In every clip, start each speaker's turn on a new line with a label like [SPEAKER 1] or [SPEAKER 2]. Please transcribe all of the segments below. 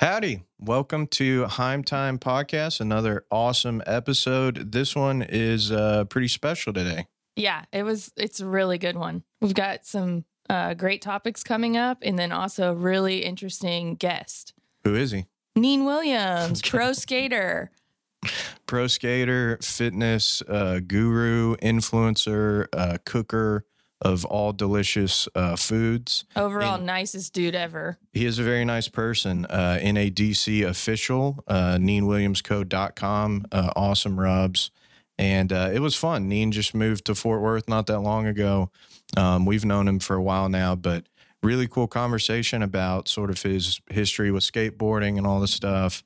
[SPEAKER 1] Howdy. Welcome to Heim Time Podcast, another awesome episode. This one is uh, pretty special today.
[SPEAKER 2] Yeah, it was. It's a really good one. We've got some uh, great topics coming up, and then also a really interesting guest,
[SPEAKER 1] Who is he?
[SPEAKER 2] Neen Williams, pro skater.
[SPEAKER 1] Pro skater, fitness uh, guru, influencer, uh, cooker of all delicious uh, foods.
[SPEAKER 2] Overall,
[SPEAKER 1] And-
[SPEAKER 2] nicest dude ever.
[SPEAKER 1] He is a very nice person. Uh, NADC official, uh, NeenWilliamsCo.com, uh, awesome rubs. And uh, it was fun. Neen just moved to Fort Worth not that long ago. Um, we've known him for a while now, but really cool conversation about sort of his history with skateboarding and all this stuff,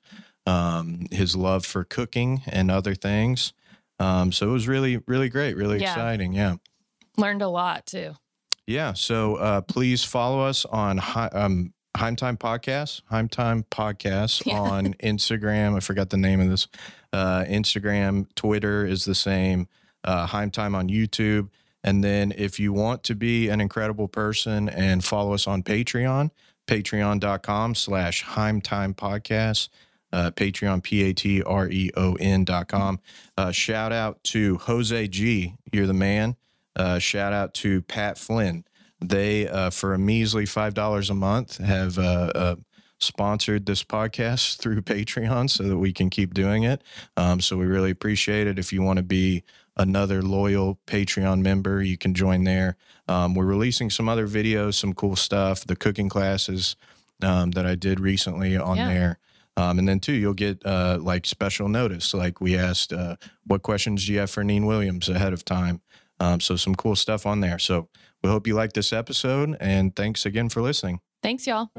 [SPEAKER 1] um, his love for cooking and other things. Um, so it was really, really great, really
[SPEAKER 2] Yeah.
[SPEAKER 1] exciting. Yeah.
[SPEAKER 2] Learned a lot too.
[SPEAKER 1] Yeah. So uh, please follow us on Hi- um, Heim Time Podcast, Heim Time Podcast
[SPEAKER 2] Yeah.
[SPEAKER 1] on Instagram. I forgot the name of this. Uh, Instagram, Twitter is the same. Uh, Heim Time on YouTube. And then if you want to be an incredible person and follow us on Patreon, patreon.com slash Heim Time Podcast. Uh, Patreon, P A T R E O N dot com. Uh, shout out to Jose G. You're the man. Uh, shout out to Pat Flynn. They, uh, for a measly $5 a month, have uh, uh, sponsored this podcast through Patreon so that we can keep doing it. Um, so we really appreciate it. If you want to be another loyal Patreon member, you can join there. Um, we're releasing some other videos, some cool stuff, the cooking classes um, that I did recently on
[SPEAKER 2] Yeah.
[SPEAKER 1] there. Um, and then too, you'll get uh, like special notice. Like we asked, uh, what questions do you have for Neen Williams ahead of time? Um, so some cool stuff on there. So we hope you like this episode, and thanks again for listening.
[SPEAKER 2] Thanks, y'all.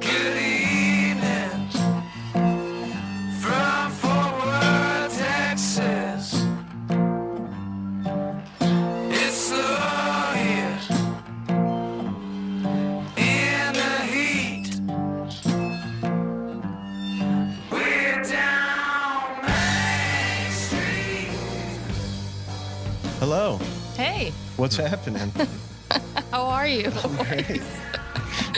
[SPEAKER 1] What's happening?
[SPEAKER 2] how are you?
[SPEAKER 1] Great.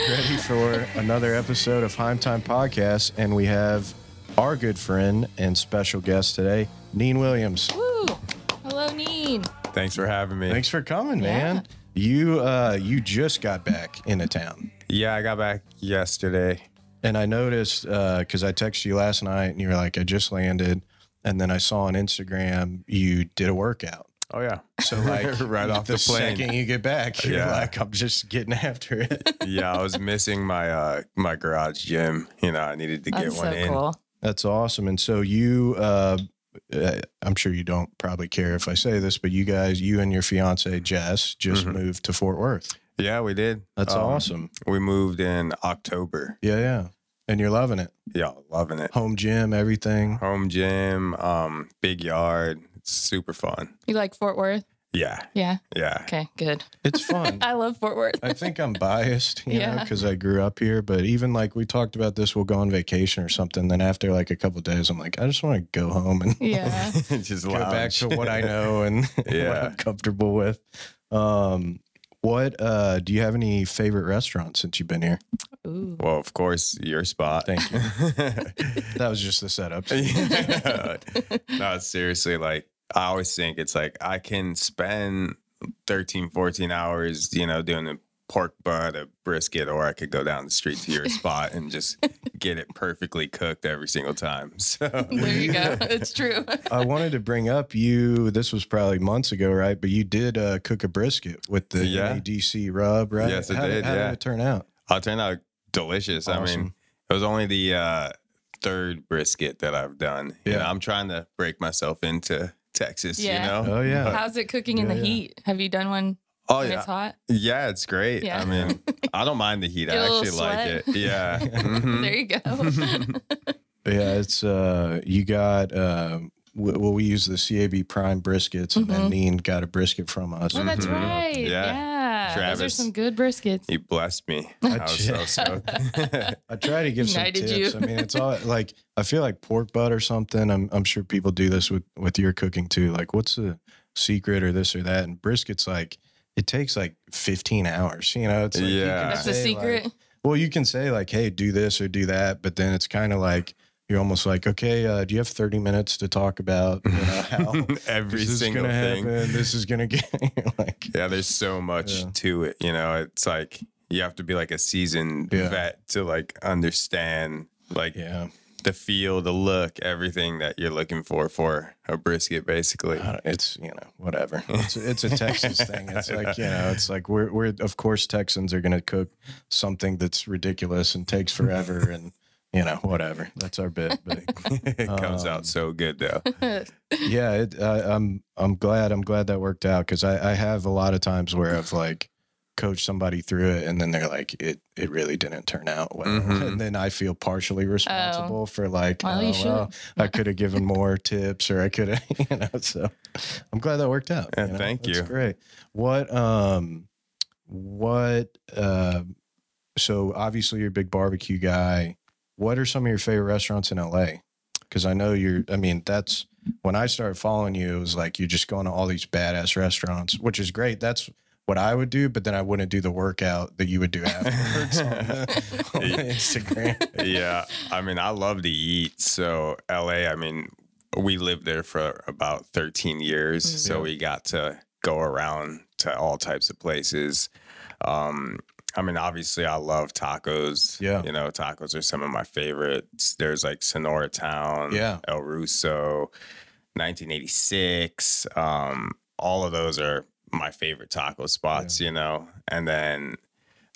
[SPEAKER 1] Ready for another episode of Heim Time Podcast, and we have our good friend and special guest today, Neen Williams.
[SPEAKER 2] Woo! Hello, Neen.
[SPEAKER 3] Thanks for having me.
[SPEAKER 1] Thanks for coming,
[SPEAKER 2] Yeah.
[SPEAKER 1] man. You uh, you just got back into town.
[SPEAKER 3] Yeah, I got back yesterday.
[SPEAKER 1] And I noticed because I texted you last night and you were like, I just landed. And then I saw on Instagram you did a workout.
[SPEAKER 3] Oh yeah.
[SPEAKER 1] So, like,
[SPEAKER 3] right off
[SPEAKER 1] the,
[SPEAKER 3] the plane.
[SPEAKER 1] second you get back, you're
[SPEAKER 3] Yeah.
[SPEAKER 1] like, I'm just getting after it.
[SPEAKER 3] yeah, I was missing my uh my garage gym. You know, I needed to get
[SPEAKER 2] That's
[SPEAKER 3] one
[SPEAKER 2] so
[SPEAKER 3] in.
[SPEAKER 2] cool.
[SPEAKER 1] That's awesome. And so you, uh, uh, I'm sure you don't probably care if I say this, but you guys, you and your fiance Jess, just
[SPEAKER 3] Mhm.
[SPEAKER 1] moved to Fort Worth.
[SPEAKER 3] Yeah, we did.
[SPEAKER 1] That's
[SPEAKER 3] Um,
[SPEAKER 1] awesome.
[SPEAKER 3] We moved in October.
[SPEAKER 1] Yeah, yeah. And you're loving it.
[SPEAKER 3] Yeah, loving it.
[SPEAKER 1] Home gym, everything.
[SPEAKER 3] Home gym, um, big yard. It's super fun.
[SPEAKER 2] You like Fort Worth?
[SPEAKER 3] Yeah,
[SPEAKER 2] Yeah.
[SPEAKER 3] yeah.
[SPEAKER 2] Okay, good.
[SPEAKER 1] It's fun.
[SPEAKER 2] I love Fort Worth.
[SPEAKER 1] I think I'm biased, you know, because I grew up here. But even like we talked about this, we'll go on vacation or something. Then after like a couple days, I'm like, I just want to go home and
[SPEAKER 2] yeah.
[SPEAKER 3] Just
[SPEAKER 1] go back to what I know and what
[SPEAKER 3] Yeah.
[SPEAKER 1] I'm comfortable with. Um, what uh, do you have any favorite restaurants since you've been here?
[SPEAKER 2] Ooh.
[SPEAKER 3] Well, of course, your spot.
[SPEAKER 1] Thank you. That was just the setup.
[SPEAKER 3] yeah. no, seriously, like I always think it's like I can spend 13, 14 hours, you know, doing a pork butt, a brisket, or I could go down the street to your spot and just get it perfectly cooked every single time. So
[SPEAKER 2] There you go. It's true.
[SPEAKER 1] I wanted to bring up you. This was probably months ago, right? But you did uh, cook a brisket with the
[SPEAKER 3] Yeah.
[SPEAKER 1] NADC rub, right?
[SPEAKER 3] Yes, it
[SPEAKER 1] how
[SPEAKER 3] did,
[SPEAKER 1] How
[SPEAKER 3] yeah.
[SPEAKER 1] did it turn out?
[SPEAKER 3] I'll out delicious. I mean, it was only the uh, third brisket that I've done. You
[SPEAKER 1] Yeah.
[SPEAKER 3] know, I'm trying to break myself into Texas,
[SPEAKER 2] Yeah.
[SPEAKER 3] you know?
[SPEAKER 1] Oh yeah.
[SPEAKER 2] How's it cooking in
[SPEAKER 1] Yeah,
[SPEAKER 2] the
[SPEAKER 1] yeah.
[SPEAKER 2] heat? Have you done one
[SPEAKER 3] Oh,
[SPEAKER 2] when
[SPEAKER 3] yeah.
[SPEAKER 2] it's hot?
[SPEAKER 3] Yeah, it's great.
[SPEAKER 2] Yeah.
[SPEAKER 3] I mean, I don't mind the heat.
[SPEAKER 2] Get a
[SPEAKER 3] I
[SPEAKER 2] little
[SPEAKER 3] actually like
[SPEAKER 2] sweat.
[SPEAKER 3] it. Yeah. Mhm.
[SPEAKER 2] There you go.
[SPEAKER 1] Yeah, it's uh you got uh w- well we use the CAB Prime briskets and then
[SPEAKER 2] Mhm.
[SPEAKER 1] Neen got a brisket from us.
[SPEAKER 2] oh, that's
[SPEAKER 3] Mhm.
[SPEAKER 2] right. Yeah.
[SPEAKER 3] Yeah.
[SPEAKER 2] Those are some good briskets.
[SPEAKER 3] He blessed me.
[SPEAKER 1] I
[SPEAKER 3] I was so
[SPEAKER 1] ch- I try to give some
[SPEAKER 2] United
[SPEAKER 1] tips.
[SPEAKER 2] you.
[SPEAKER 1] I mean, it's all like I feel like pork butt or something. I'm I'm sure people do this with with your cooking too. Like, what's the secret or this or that? And briskets like it takes like 15 hours. You know, it's like
[SPEAKER 3] Yeah.
[SPEAKER 2] That's the secret.
[SPEAKER 1] like- Well, you can say like, "Hey, do this or do that," but then it's kind of like you're almost like, "Okay, uh, do you have 30 minutes to talk about you know, how
[SPEAKER 3] Every
[SPEAKER 1] this is
[SPEAKER 3] single
[SPEAKER 1] gonna
[SPEAKER 3] thing.
[SPEAKER 1] happen? This is gonna get like."
[SPEAKER 3] Yeah, there's so much
[SPEAKER 1] Yeah.
[SPEAKER 3] to it. You know, it's like you have to be like a seasoned
[SPEAKER 1] Yeah.
[SPEAKER 3] vet to like understand like
[SPEAKER 1] Yeah,
[SPEAKER 3] the feel, the look, everything that you're looking for for a brisket, basically.
[SPEAKER 1] It's you know whatever. It's it's a Texas thing. It's like you know, it's like we're we're of course Texans are gonna cook something that's ridiculous and takes forever and you know whatever. That's our bit, but.
[SPEAKER 3] it comes
[SPEAKER 1] Um,
[SPEAKER 3] out so good though.
[SPEAKER 1] yeah it, uh, i'm i'm glad i'm glad that worked out because I, I have a lot of times where i've like coached somebody through it and then they're like it it really didn't turn out well
[SPEAKER 3] Mhm.
[SPEAKER 1] and then i feel partially responsible for like
[SPEAKER 2] Well,
[SPEAKER 1] oh, well, i could have given more tips or i could have you know so i'm glad that worked out
[SPEAKER 3] Yeah,
[SPEAKER 1] you know?
[SPEAKER 3] thank
[SPEAKER 1] That's
[SPEAKER 3] you.
[SPEAKER 1] great what um what uh so obviously you're a big barbecue guy what are some of your favorite restaurants in la because I know you're. I mean, that's when I started following you. It was like you're just going to all these badass restaurants, which is great. That's what I would do, but then I wouldn't do the workout that you would do afterwards on, on Instagram.
[SPEAKER 3] yeah, I mean, I love to eat. So LA, I mean, we lived there for about 13 years,
[SPEAKER 2] Mhm.
[SPEAKER 3] so we got to go around to all types of places. Um, I mean, obviously, I love tacos.
[SPEAKER 1] Yeah.
[SPEAKER 3] you know, tacos are some of my favorites. There's like Sonoratown,
[SPEAKER 1] Yeah.
[SPEAKER 3] El Ruso, 1986. Um, all of those are my favorite taco spots. You know, and then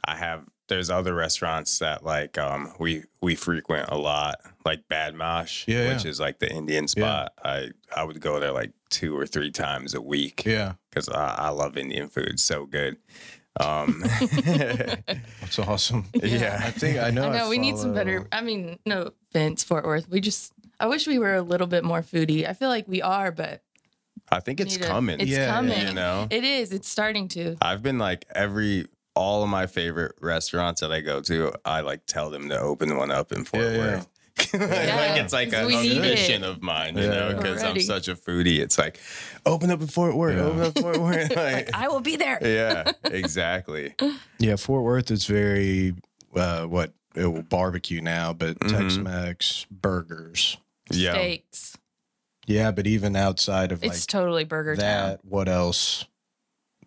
[SPEAKER 3] I have there's other restaurants that like um we we frequent a lot, like Badmaash,
[SPEAKER 1] Yeah,
[SPEAKER 3] which
[SPEAKER 1] yeah.
[SPEAKER 3] is like the Indian spot. I I would go there like two or three times a week
[SPEAKER 1] Yeah,
[SPEAKER 3] because I, I love Indian food. So good. Um,
[SPEAKER 1] that's awesome.
[SPEAKER 3] yeah.
[SPEAKER 1] I think I know.
[SPEAKER 2] I know we need some better. I mean, no offense, Fort Worth. We just. I wish we were a little bit more foodie. I feel like we are, but
[SPEAKER 3] I think it's
[SPEAKER 2] need to-
[SPEAKER 3] coming.
[SPEAKER 2] It's
[SPEAKER 1] Yeah, yeah.
[SPEAKER 2] coming.
[SPEAKER 3] You know,
[SPEAKER 2] It is. It's starting to.
[SPEAKER 3] I've been like every all of my favorite restaurants that I go to, I like tell them to open one up in Fort
[SPEAKER 1] Yeah, yeah.
[SPEAKER 3] Worth. like
[SPEAKER 2] Yeah,
[SPEAKER 3] it's like a,
[SPEAKER 2] 'cause we
[SPEAKER 3] a mission
[SPEAKER 2] it.
[SPEAKER 3] of mine, you
[SPEAKER 1] Yeah,
[SPEAKER 3] know, because I'm such a foodie. It's like open up in Fort Worth,
[SPEAKER 1] Yeah.
[SPEAKER 3] open up Fort Worth. Like,
[SPEAKER 2] I will be there.
[SPEAKER 3] yeah, exactly.
[SPEAKER 1] Yeah, Fort Worth is very uh, what it will barbecue now, but
[SPEAKER 3] Mhm.
[SPEAKER 1] Tex-Mex burgers.
[SPEAKER 3] Yeah.
[SPEAKER 2] Steaks.
[SPEAKER 1] Yeah, but even outside of like
[SPEAKER 2] It's totally burger town.
[SPEAKER 1] that, what else?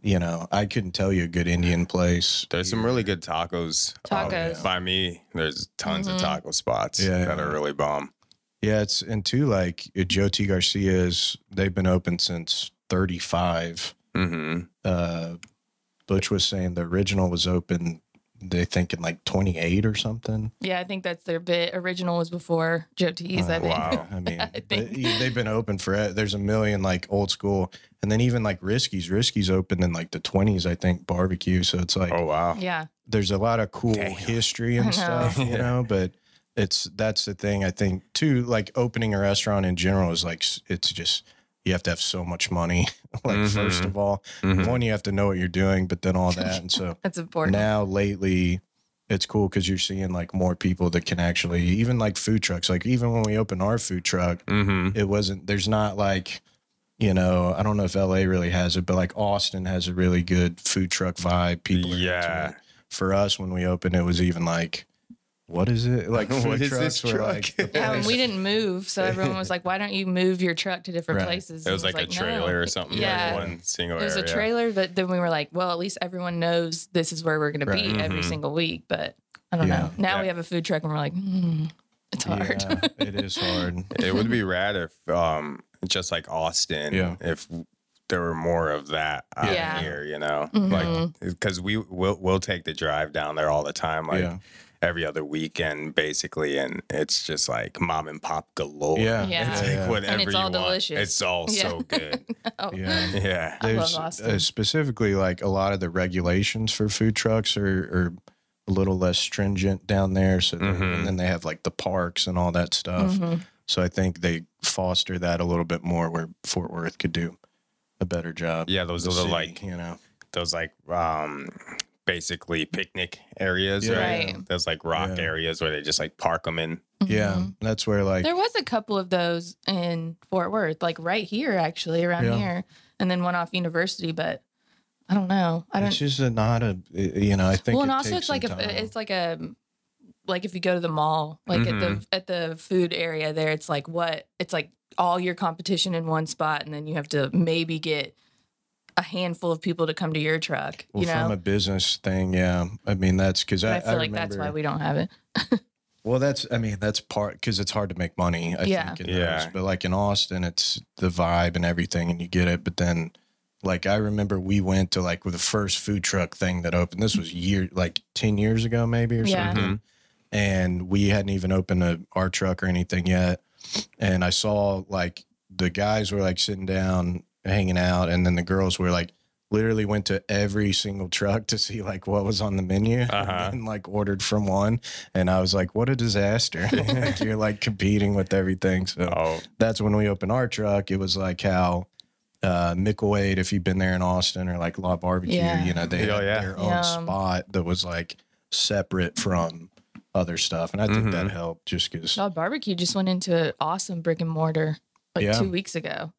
[SPEAKER 1] You know, I couldn't tell you a good Indian place.
[SPEAKER 3] There's some really good tacos.
[SPEAKER 2] Tacos.
[SPEAKER 3] by me, there's tons
[SPEAKER 2] Mhm.
[SPEAKER 3] of taco spots
[SPEAKER 1] Yeah,
[SPEAKER 3] that
[SPEAKER 1] yeah.
[SPEAKER 3] are really bomb.
[SPEAKER 1] Yeah, it's and two like Joe T Garcia's. They've been open since thirty five.
[SPEAKER 3] hmm
[SPEAKER 1] Uh, Butch was saying the original was open. They think in like twenty eight or something.
[SPEAKER 2] Yeah, I think that's their bit. Original was before Joe T's, I
[SPEAKER 1] Uh,
[SPEAKER 2] think.
[SPEAKER 3] wow.
[SPEAKER 1] I mean,
[SPEAKER 2] I
[SPEAKER 1] they,
[SPEAKER 2] think.
[SPEAKER 1] they've been open for. There's a million like old school, and then even like Risky's. Risky's opened in like the twenties, I think. Barbecue. So it's like
[SPEAKER 3] Oh wow.
[SPEAKER 2] Yeah.
[SPEAKER 1] there's a lot of cool
[SPEAKER 3] Damn.
[SPEAKER 1] history and stuff, you know, but it's that's the thing I think too like opening a restaurant in general is like it's just you have to have so much money like first
[SPEAKER 3] Mhm.
[SPEAKER 1] of all
[SPEAKER 3] Mhm.
[SPEAKER 1] one you have to know what you're doing but then all that and so
[SPEAKER 2] That's important.
[SPEAKER 1] now lately it's cool because you're seeing like more people that can actually even like food trucks like even when we opened our food truck
[SPEAKER 3] mm-hmm.
[SPEAKER 1] it wasn't there's not like you know i don't know if la really has it but like austin has a really good food truck vibe people are into
[SPEAKER 3] Yeah.
[SPEAKER 1] it. for us when we opened it was even like what is it like
[SPEAKER 3] What
[SPEAKER 1] food
[SPEAKER 3] this truck?
[SPEAKER 1] like
[SPEAKER 2] yeah, and we didn't move, so everyone was like, "Why don't you move your truck to different
[SPEAKER 1] Right.
[SPEAKER 2] places?"
[SPEAKER 3] It
[SPEAKER 2] And
[SPEAKER 3] was like, a
[SPEAKER 2] no.
[SPEAKER 3] trailer or something.
[SPEAKER 2] Yeah,
[SPEAKER 3] Like one single
[SPEAKER 2] it was
[SPEAKER 3] area.
[SPEAKER 2] a trailer, but then we were like, "Well, at least everyone knows this is where we're going
[SPEAKER 1] Right.
[SPEAKER 2] to be every
[SPEAKER 3] Mhm.
[SPEAKER 2] single week." But I don't
[SPEAKER 1] Yeah.
[SPEAKER 2] know. Now
[SPEAKER 3] Yeah.
[SPEAKER 2] we have a food truck, and we're like, hmm, "It's hard."
[SPEAKER 1] yeah, it is hard
[SPEAKER 3] It would be rad if um just like Austin,
[SPEAKER 1] Yeah.
[SPEAKER 3] if there were more of that out
[SPEAKER 2] Yeah.
[SPEAKER 3] here, you know,
[SPEAKER 2] Mhm.
[SPEAKER 3] like because we will we'll take the drive down there all the time, like
[SPEAKER 1] yeah
[SPEAKER 3] every other weekend, basically, and it's just like mom and pop galore.
[SPEAKER 1] yeah
[SPEAKER 2] Yeah.
[SPEAKER 3] It's
[SPEAKER 1] yeah,
[SPEAKER 3] like
[SPEAKER 1] yeah.
[SPEAKER 3] whatever
[SPEAKER 2] it's
[SPEAKER 3] you
[SPEAKER 2] all
[SPEAKER 3] want.
[SPEAKER 2] delicious.
[SPEAKER 3] It's all
[SPEAKER 2] Yeah.
[SPEAKER 3] so good.
[SPEAKER 2] Oh,
[SPEAKER 1] yeah
[SPEAKER 3] yeah.
[SPEAKER 2] I love
[SPEAKER 1] there's
[SPEAKER 2] Austin.
[SPEAKER 1] uh, specifically like a lot of the regulations for food trucks are, are a little less stringent down there so they-
[SPEAKER 3] Mhm.
[SPEAKER 1] and then they have like the parks and all that stuff
[SPEAKER 2] Mhm.
[SPEAKER 1] So I think they foster that a little bit more where Fort Worth could do a better job.
[SPEAKER 3] Yeah, those
[SPEAKER 1] The
[SPEAKER 3] little
[SPEAKER 1] city,
[SPEAKER 3] like
[SPEAKER 1] you know,
[SPEAKER 3] those like um basically picnic areas,
[SPEAKER 1] Yeah.
[SPEAKER 3] right?
[SPEAKER 2] Right.
[SPEAKER 3] Those like rock
[SPEAKER 1] Yeah.
[SPEAKER 3] areas where they just like park them in.
[SPEAKER 1] yeah,
[SPEAKER 2] Mhm.
[SPEAKER 1] that's where like
[SPEAKER 2] There was a couple of those in Fort Worth, like right here, actually, around
[SPEAKER 1] Yeah.
[SPEAKER 2] here, and then one off University. But I don't know. I don't.
[SPEAKER 1] It's just a, not a, you know, I think.
[SPEAKER 2] well, and
[SPEAKER 1] it
[SPEAKER 2] also
[SPEAKER 1] takes
[SPEAKER 2] it's like a,
[SPEAKER 1] time.
[SPEAKER 2] it's like a, like if you go to the mall, like at
[SPEAKER 1] Mm-hmm.
[SPEAKER 2] the at the food area there, it's like what? It's like all your competition in one spot, and then you have to maybe get a handful of people to come to your truck.
[SPEAKER 1] well,
[SPEAKER 2] you
[SPEAKER 1] from
[SPEAKER 2] know,
[SPEAKER 1] a business thing, yeah. I mean, that's because I,
[SPEAKER 2] I feel
[SPEAKER 1] I
[SPEAKER 2] like that's why we don't have it.
[SPEAKER 1] Well, that's I mean that's part because it's hard to make money. I
[SPEAKER 2] Yeah.
[SPEAKER 1] think. In
[SPEAKER 3] Yeah.
[SPEAKER 1] those. But like in Austin, it's the vibe and everything, and you get it. But then, like I remember we went to like with the first food truck thing that opened. This was year like ten years ago, maybe or
[SPEAKER 2] Yeah.
[SPEAKER 1] something. Mm-hmm. And we hadn't even opened a, our truck or anything yet. And I saw like the guys were like sitting down, hanging out, and then the girls were like literally went to every single truck to see like what was on the menu
[SPEAKER 3] Uh-huh.
[SPEAKER 1] and like ordered from one and i was like what a disaster like you're like competing with everything so
[SPEAKER 3] Oh,
[SPEAKER 1] that's when we opened our truck it was like how uh Micklethwait, if you've been there in Austin or like La Barbecue,
[SPEAKER 2] Yeah.
[SPEAKER 1] you know, they
[SPEAKER 3] Oh,
[SPEAKER 1] had
[SPEAKER 3] yeah.
[SPEAKER 1] their own
[SPEAKER 2] Yum.
[SPEAKER 1] spot that was like separate from other stuff. And I think that
[SPEAKER 3] Mhm.
[SPEAKER 1] helped just because
[SPEAKER 2] No, barbecue just went into an awesome brick and mortar like
[SPEAKER 1] Yeah.
[SPEAKER 2] two weeks ago.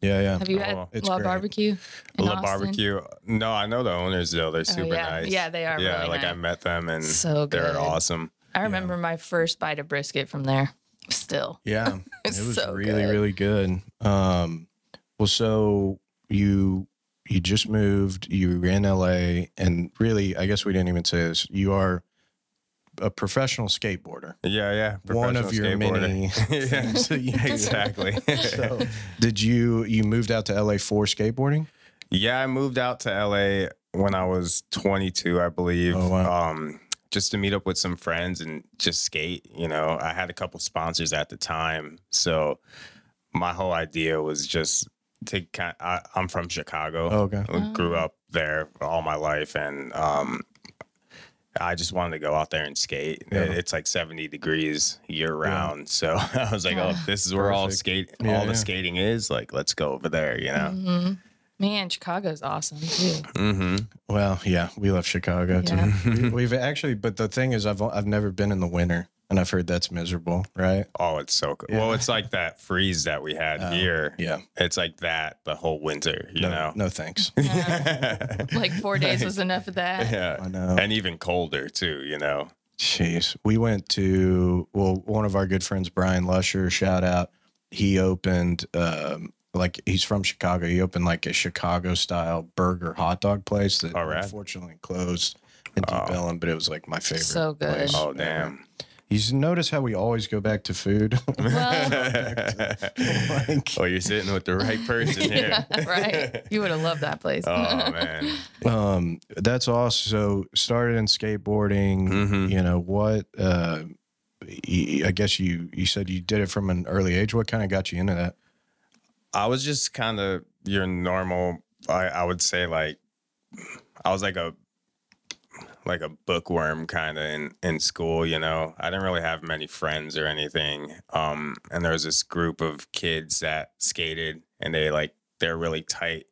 [SPEAKER 1] Yeah, yeah.
[SPEAKER 2] Have you
[SPEAKER 3] Oh,
[SPEAKER 2] had
[SPEAKER 1] it's
[SPEAKER 2] La
[SPEAKER 1] great.
[SPEAKER 2] Barbecue? in
[SPEAKER 3] La
[SPEAKER 2] Austin?
[SPEAKER 3] Barbecue. No, I know the owners though. They're super
[SPEAKER 2] Oh, yeah.
[SPEAKER 3] nice.
[SPEAKER 2] Yeah, they are
[SPEAKER 3] Yeah,
[SPEAKER 2] really
[SPEAKER 3] like I met them and
[SPEAKER 2] So good.
[SPEAKER 3] they're awesome.
[SPEAKER 2] I remember my first bite of brisket from there. Still,
[SPEAKER 1] Yeah. it
[SPEAKER 2] It's
[SPEAKER 1] was
[SPEAKER 2] so
[SPEAKER 1] really,
[SPEAKER 2] good.
[SPEAKER 1] really good. Um well so you you just moved, you were in LA and really I guess we didn't even say this. You are a professional skateboarder.
[SPEAKER 3] Yeah, yeah.
[SPEAKER 1] One of your
[SPEAKER 3] skateboarder.
[SPEAKER 1] many
[SPEAKER 3] yeah,
[SPEAKER 1] things that you
[SPEAKER 3] exactly.
[SPEAKER 1] So, did you you moved out to LA for skateboarding?
[SPEAKER 3] Yeah, I moved out to LA when I was 22, I believe.
[SPEAKER 1] Oh, wow.
[SPEAKER 3] Um, just to meet up with some friends and just skate. You know, I had a couple sponsors at the time, so my whole idea was just to kind. I, I'm from Chicago.
[SPEAKER 1] Oh, okay.
[SPEAKER 3] I grew
[SPEAKER 2] Oh.
[SPEAKER 3] up there all my life, and um, I just wanted to go out there and skate.
[SPEAKER 1] Yeah.
[SPEAKER 3] It's like 70 degrees year round, so I was like, "Oh, this is where all skate,
[SPEAKER 1] Yeah,
[SPEAKER 3] all
[SPEAKER 1] yeah.
[SPEAKER 3] the skating is. Like, let's go over there." You know.
[SPEAKER 2] hmm man, Chicago's awesome too.
[SPEAKER 3] Mm-hmm.
[SPEAKER 1] Well, yeah, we love Chicago too.
[SPEAKER 2] Yeah.
[SPEAKER 1] We- We've actually, but the thing is, I've I've never been in the winter, and I've heard that's miserable, right?
[SPEAKER 3] Oh, it's so good.
[SPEAKER 1] Yeah.
[SPEAKER 3] Well, it's like that freeze that we had
[SPEAKER 1] Oh,
[SPEAKER 3] here.
[SPEAKER 1] Yeah.
[SPEAKER 3] It's like that the whole winter, you
[SPEAKER 1] no,
[SPEAKER 3] know?
[SPEAKER 1] no thanks.
[SPEAKER 2] Like four days was enough of that.
[SPEAKER 3] yeah.
[SPEAKER 1] I know.
[SPEAKER 3] And even colder too, you know?
[SPEAKER 1] Jeez, we went to well, one of our good friends, Brian Lusher, shout out. He opened, um, like he's from Chicago. He opened like a Chicago style burger hot dog place that
[SPEAKER 3] All right.
[SPEAKER 1] unfortunately closed in Deep
[SPEAKER 3] Oh.
[SPEAKER 1] Ellen, but it was like my favorite.
[SPEAKER 2] So good.
[SPEAKER 1] place
[SPEAKER 3] Oh,
[SPEAKER 1] ever.
[SPEAKER 3] damn.
[SPEAKER 1] You notice how we always go back to food.
[SPEAKER 2] Well,
[SPEAKER 1] Like-
[SPEAKER 3] well, you're sitting with the right person here.
[SPEAKER 2] yeah, right. You would have loved that place.
[SPEAKER 3] oh, man.
[SPEAKER 1] Um, that's awesome. So started in skateboarding.
[SPEAKER 3] Mhm.
[SPEAKER 1] You know what? Uh, y- I guess you you said you did it from an early age. What kind of got you into that?
[SPEAKER 3] I was just kind of your normal, I, I would say, like, I was like a, like a bookworm kind of in, in school, you know. I didn't really have many friends or anything. Um, and there was this group of kids that skated and they like they're really tight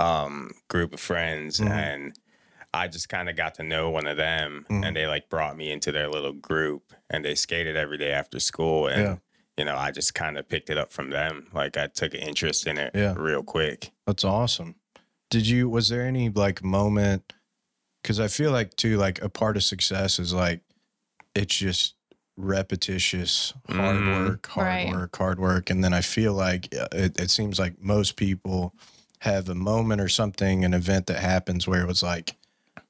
[SPEAKER 3] um group of friends
[SPEAKER 1] Mhm.
[SPEAKER 3] and I just kind of got to know one of them
[SPEAKER 1] Mhm.
[SPEAKER 3] and they like brought me into their little group and they skated every day after school and
[SPEAKER 1] Yeah.
[SPEAKER 3] you know, I just kind of picked it up from them. Like I took an interest in it
[SPEAKER 1] Yeah.
[SPEAKER 3] real quick.
[SPEAKER 1] That's awesome. Did you? Was there any like moment? Because I feel like too, like a part of success is like it's just repetitious hard
[SPEAKER 3] Mhm.
[SPEAKER 1] work, hard
[SPEAKER 2] Right.
[SPEAKER 1] work, hard work, and then I feel like uh, it, it seems like most people have a moment or something, an event that happens where it was like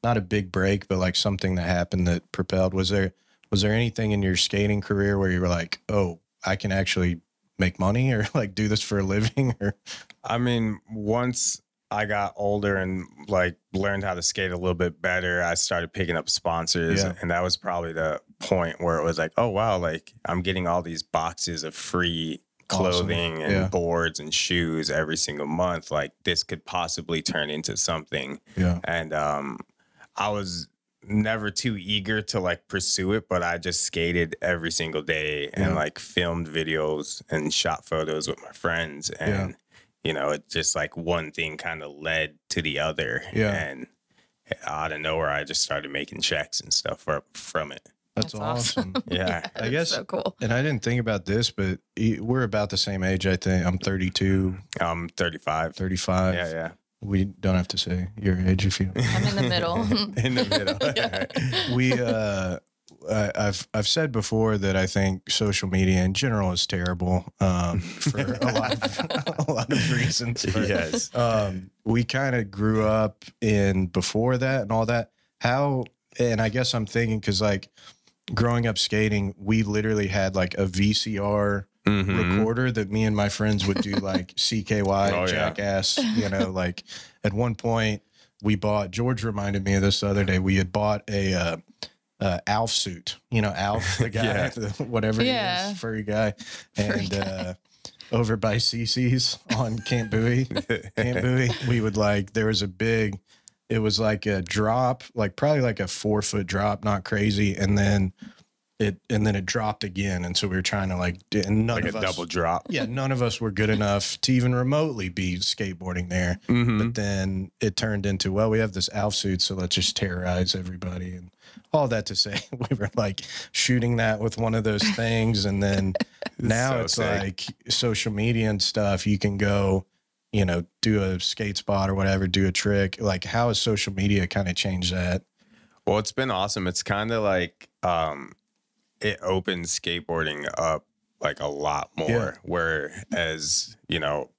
[SPEAKER 1] not a big break, but like something that happened that propelled. Was there was there anything in your skating career where you were like, oh, I can actually make money or like do this for a living or
[SPEAKER 3] I mean, once I got older and like learned how to skate a little bit better, I started picking up sponsors.
[SPEAKER 1] Yeah.
[SPEAKER 3] And that was probably the point where it was like, oh, wow, like I'm getting all these boxes of free
[SPEAKER 1] Awesome.
[SPEAKER 3] clothing and
[SPEAKER 1] Yeah.
[SPEAKER 3] boards and shoes every single month. Like this could possibly turn into something.
[SPEAKER 1] yeah.
[SPEAKER 3] And um, I was never too eager to like pursue it, but I just skated every single day and
[SPEAKER 1] Yeah.
[SPEAKER 3] like filmed videos and shot photos with my friends. And, you know, it just like one thing kind of led to the other.
[SPEAKER 1] Yeah.
[SPEAKER 3] And out of nowhere, I just started making checks and stuff for, from it.
[SPEAKER 1] That's,
[SPEAKER 2] That's
[SPEAKER 1] awesome.
[SPEAKER 2] awesome.
[SPEAKER 3] Yeah.
[SPEAKER 1] I guess-
[SPEAKER 2] so cool.
[SPEAKER 1] and I didn't think about this, but we're about the same age, I think. I'm 32,
[SPEAKER 3] I'm 35.
[SPEAKER 1] 35.
[SPEAKER 3] Yeah, yeah.
[SPEAKER 1] We don't have to say your age if you.
[SPEAKER 2] I'm in the middle.
[SPEAKER 3] in the middle.
[SPEAKER 1] we uh I- I've I've said before that I think social media in general is terrible um, for a lot of, a lot of reasons. but,
[SPEAKER 3] yes.
[SPEAKER 1] um, we kind of grew up in before that and all that. How and I guess I'm thinking because like growing up skating, we literally had like a VCR
[SPEAKER 3] Mhm.
[SPEAKER 1] recorder that me and my friends would do like CKY,
[SPEAKER 3] Oh, yeah.
[SPEAKER 1] Jackass. You know, like at one point we bought. George reminded me of this the other day. We had bought a. Uh, uh, Alf suit, you know, Alf, the guy,
[SPEAKER 3] Yeah.
[SPEAKER 1] the, whatever he is, furry guy,
[SPEAKER 2] Furry
[SPEAKER 1] and
[SPEAKER 2] guy.
[SPEAKER 1] uh, over by CC's on Camp Bowie, Camp Bowie, we would like there was a big, it was like a drop, like probably like a four foot drop, not crazy, and then it and then it dropped again, and so we were trying to like, d- and none
[SPEAKER 3] like a
[SPEAKER 1] us,
[SPEAKER 3] double drop.
[SPEAKER 1] yeah, none of us were good enough to even remotely be skateboarding there.
[SPEAKER 3] Mhm.
[SPEAKER 1] But then it turned into, well, we have this Alf suit, so let's just terrorize everybody. And all that to say, we were like shooting that with one of those things. And then now
[SPEAKER 3] so
[SPEAKER 1] it's
[SPEAKER 3] sick.
[SPEAKER 1] like social media and stuff. You can go, you know, do a skate spot or whatever, do a trick. Like, how has social media kind of changed that?
[SPEAKER 3] Well, it's been awesome. It's kind of like um, it opens skateboarding up like a lot more.
[SPEAKER 1] Yeah.
[SPEAKER 3] Whereas you know,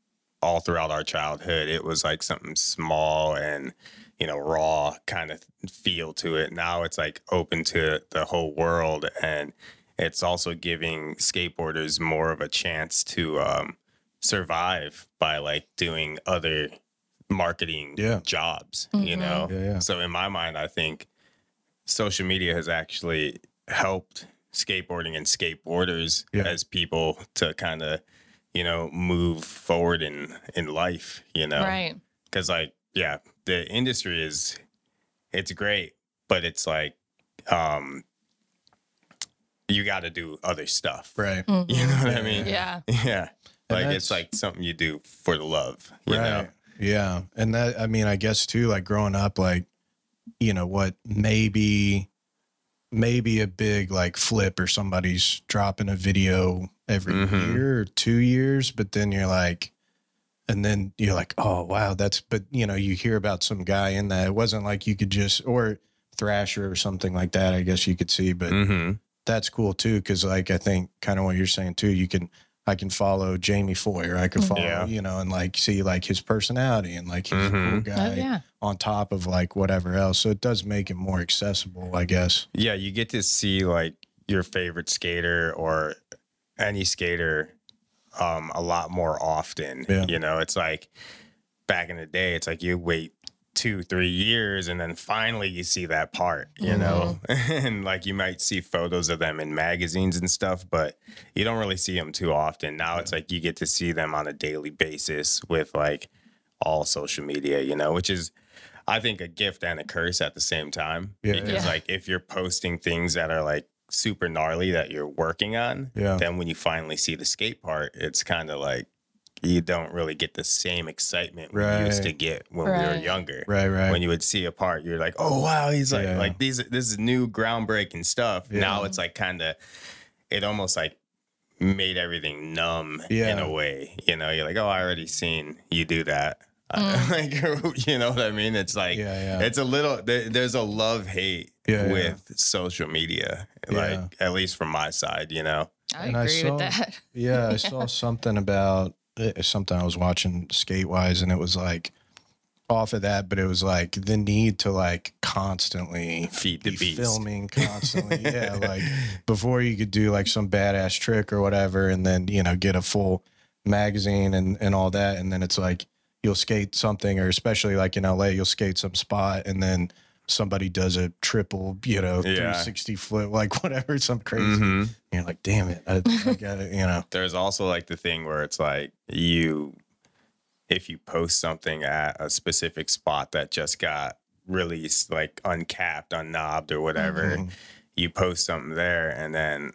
[SPEAKER 3] all throughout our childhood, it was like something small and you know raw kind of feel to it. Now it's like open to the whole world, and it's also giving skateboarders more of a chance to um, survive by like doing other marketing
[SPEAKER 1] Yeah.
[SPEAKER 3] jobs. You
[SPEAKER 2] Mhm.
[SPEAKER 3] know,
[SPEAKER 1] Yeah, yeah.
[SPEAKER 3] so in my mind, I think social media has actually helped skateboarding and skateboarders
[SPEAKER 1] Yeah.
[SPEAKER 3] as people to kind of, you know, move forward in in life. You know,
[SPEAKER 2] right.
[SPEAKER 3] Because like, yeah, the industry is it's great, but it's like, um, you got to do other stuff.
[SPEAKER 1] Right.
[SPEAKER 2] Mhm.
[SPEAKER 3] You know what I mean?
[SPEAKER 2] Yeah.
[SPEAKER 3] Yeah. Like it's like something you do for the love. You know.
[SPEAKER 1] Yeah. And that, I mean, I guess too, like growing up, like, you know, what maybe, maybe a big like flip or somebody's dropping a video every
[SPEAKER 3] Mhm.
[SPEAKER 1] year or two years, but then you're like, and then you're like, oh, wow, that's, but you know, you hear about some guy in that. It wasn't like you could just, or Thrasher or something like that, I guess you could see, but
[SPEAKER 3] Mm-hmm.
[SPEAKER 1] that's cool too because like i think kind of what you're saying too you can i can follow jamie foy or i can follow
[SPEAKER 3] Yeah.
[SPEAKER 1] you know and like see like his personality and like he's a cool
[SPEAKER 3] Mhm.
[SPEAKER 1] guy
[SPEAKER 2] Oh yeah.
[SPEAKER 1] on top of like whatever else so it does make it more accessible i guess
[SPEAKER 3] Yeah, you get to see like your favorite skater or any skater um a lot more often.
[SPEAKER 1] Yeah.
[SPEAKER 3] You know, it's like back in the day, it's like you wait two, three years and then finally you see that part, you know? and like you might see photos of them in magazines and stuff, but you don't really see them too often. Now it's like you get to see them on a daily basis with like all social media, you know, which is I think a gift and a curse at the same time.
[SPEAKER 1] Yeah.
[SPEAKER 3] because
[SPEAKER 2] Yeah.
[SPEAKER 3] like if you're posting things that are like super gnarly that you're working on,
[SPEAKER 1] Yeah.
[SPEAKER 3] then when you finally see the skate part, it's kind of like you don't really get the same excitement we used to get when we were younger.
[SPEAKER 1] right right
[SPEAKER 3] When you would see a part, you're like, "Oh wow, he's like
[SPEAKER 1] Yeah.
[SPEAKER 3] like these this is new groundbreaking stuff."
[SPEAKER 1] Yeah.
[SPEAKER 3] Now it's like kind of it almost like made everything numb in a way. You know, you're like, "Oh, I already seen you do that."
[SPEAKER 2] Mm.
[SPEAKER 3] like you know what I mean? It's like
[SPEAKER 1] yeah yeah
[SPEAKER 3] it's a little there, there's a love hate
[SPEAKER 1] Yeah, yeah.
[SPEAKER 3] with social media
[SPEAKER 1] Yeah.
[SPEAKER 3] like at least from my side you know
[SPEAKER 2] I
[SPEAKER 1] And I
[SPEAKER 2] agree
[SPEAKER 1] saw-
[SPEAKER 2] with that.
[SPEAKER 1] yeah i saw something about eh, something i was watching skate wise and it was like off of that but it was like the need to like constantly
[SPEAKER 3] feed the
[SPEAKER 1] be
[SPEAKER 3] beast
[SPEAKER 1] filming constantly. yeah, like before you could do like some badass trick or whatever, and then you know get a full magazine and and all that, and then it's like you'll skate something, or especially like in LA, you'll skate some spot, and then somebody does a triple, you know,
[SPEAKER 3] Yeah.
[SPEAKER 1] 360 flip, like whatever, some crazy.
[SPEAKER 3] Mhm.
[SPEAKER 1] And you're like, damn it, I, I got it, you know.
[SPEAKER 3] there's also like the thing where it's like you if you post something at a specific spot that just got released like uncapped unknobbed or whatever
[SPEAKER 1] Mhm.
[SPEAKER 3] you post something there and then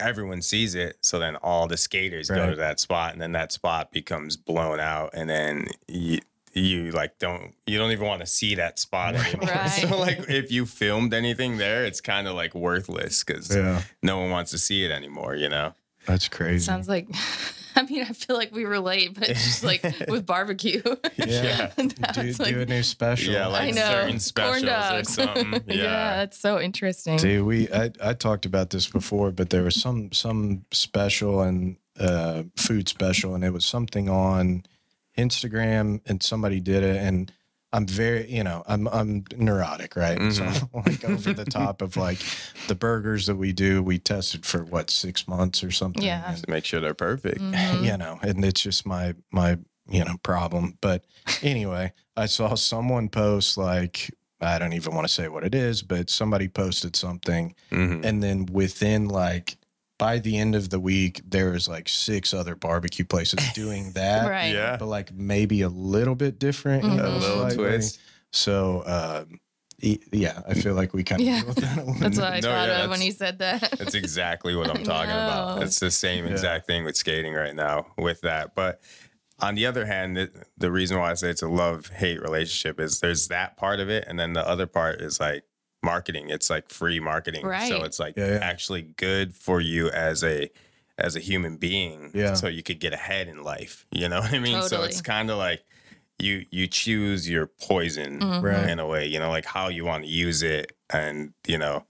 [SPEAKER 3] everyone sees it so then all the skaters go to that spot and then that spot becomes blown out and then you you like don't you don't even want to see that spot anymore
[SPEAKER 2] Right.
[SPEAKER 3] so like if you filmed anything there it's kind of like worthless because
[SPEAKER 1] Yeah,
[SPEAKER 3] no one wants to see it anymore you know
[SPEAKER 1] that's crazy.
[SPEAKER 2] Sounds like I mean, I feel like we relate, but it's just like with barbecue.
[SPEAKER 1] Yeah.
[SPEAKER 2] That's
[SPEAKER 1] do,
[SPEAKER 2] like-
[SPEAKER 1] do a new special.
[SPEAKER 3] Yeah, like
[SPEAKER 2] I know.
[SPEAKER 3] certain
[SPEAKER 2] Corn
[SPEAKER 3] specials or something.
[SPEAKER 2] yeah.
[SPEAKER 3] Yeah.
[SPEAKER 2] that's so interesting.
[SPEAKER 1] Dude, we I, I talked about this before, but there was some some special and uh, food special, and it was something on Instagram, and somebody did it, and I'm very, you know, I'm I'm neurotic, right? So I'm like over the top of like the burgers that we do. We tested for what six months or something.
[SPEAKER 2] Yeah.
[SPEAKER 1] and-
[SPEAKER 3] To make sure they're perfect.
[SPEAKER 2] Mhm.
[SPEAKER 1] you know, and it's just my my you know problem. But anyway, I saw someone post like I don't even want to say what it is, but somebody posted something,
[SPEAKER 3] Mhm.
[SPEAKER 1] and then within like by the end of the week, there was like six other barbecue places doing that,
[SPEAKER 2] Right.
[SPEAKER 3] Yeah.
[SPEAKER 1] but like maybe a little bit different, you
[SPEAKER 2] Mhm.
[SPEAKER 3] A little twist.
[SPEAKER 1] So. um e- yeah, I feel like we kind of
[SPEAKER 2] Yeah.
[SPEAKER 1] deal with that
[SPEAKER 2] That's
[SPEAKER 1] bit.
[SPEAKER 2] what I
[SPEAKER 3] No,
[SPEAKER 2] thought
[SPEAKER 3] yeah,
[SPEAKER 2] of when he said that.
[SPEAKER 3] That's exactly what I'm
[SPEAKER 2] I
[SPEAKER 3] talking about.
[SPEAKER 2] know.
[SPEAKER 3] It's the same
[SPEAKER 1] Yeah.
[SPEAKER 3] exact thing with skating right now with that. But on the other hand, the, the reason why I say it's a love hate relationship is there's that part of it. And then the other part is like marketing. It's like free marketing.
[SPEAKER 2] Right.
[SPEAKER 3] So it's like
[SPEAKER 1] Yeah, yeah.
[SPEAKER 3] actually good for you as a as a human being.
[SPEAKER 1] Yeah.
[SPEAKER 3] So you could get ahead in life. You know what I mean? So it's kind of like you you choose your poison
[SPEAKER 2] Mhm.
[SPEAKER 1] Right.
[SPEAKER 3] in a way, you know, like how you want to use it. And, you know,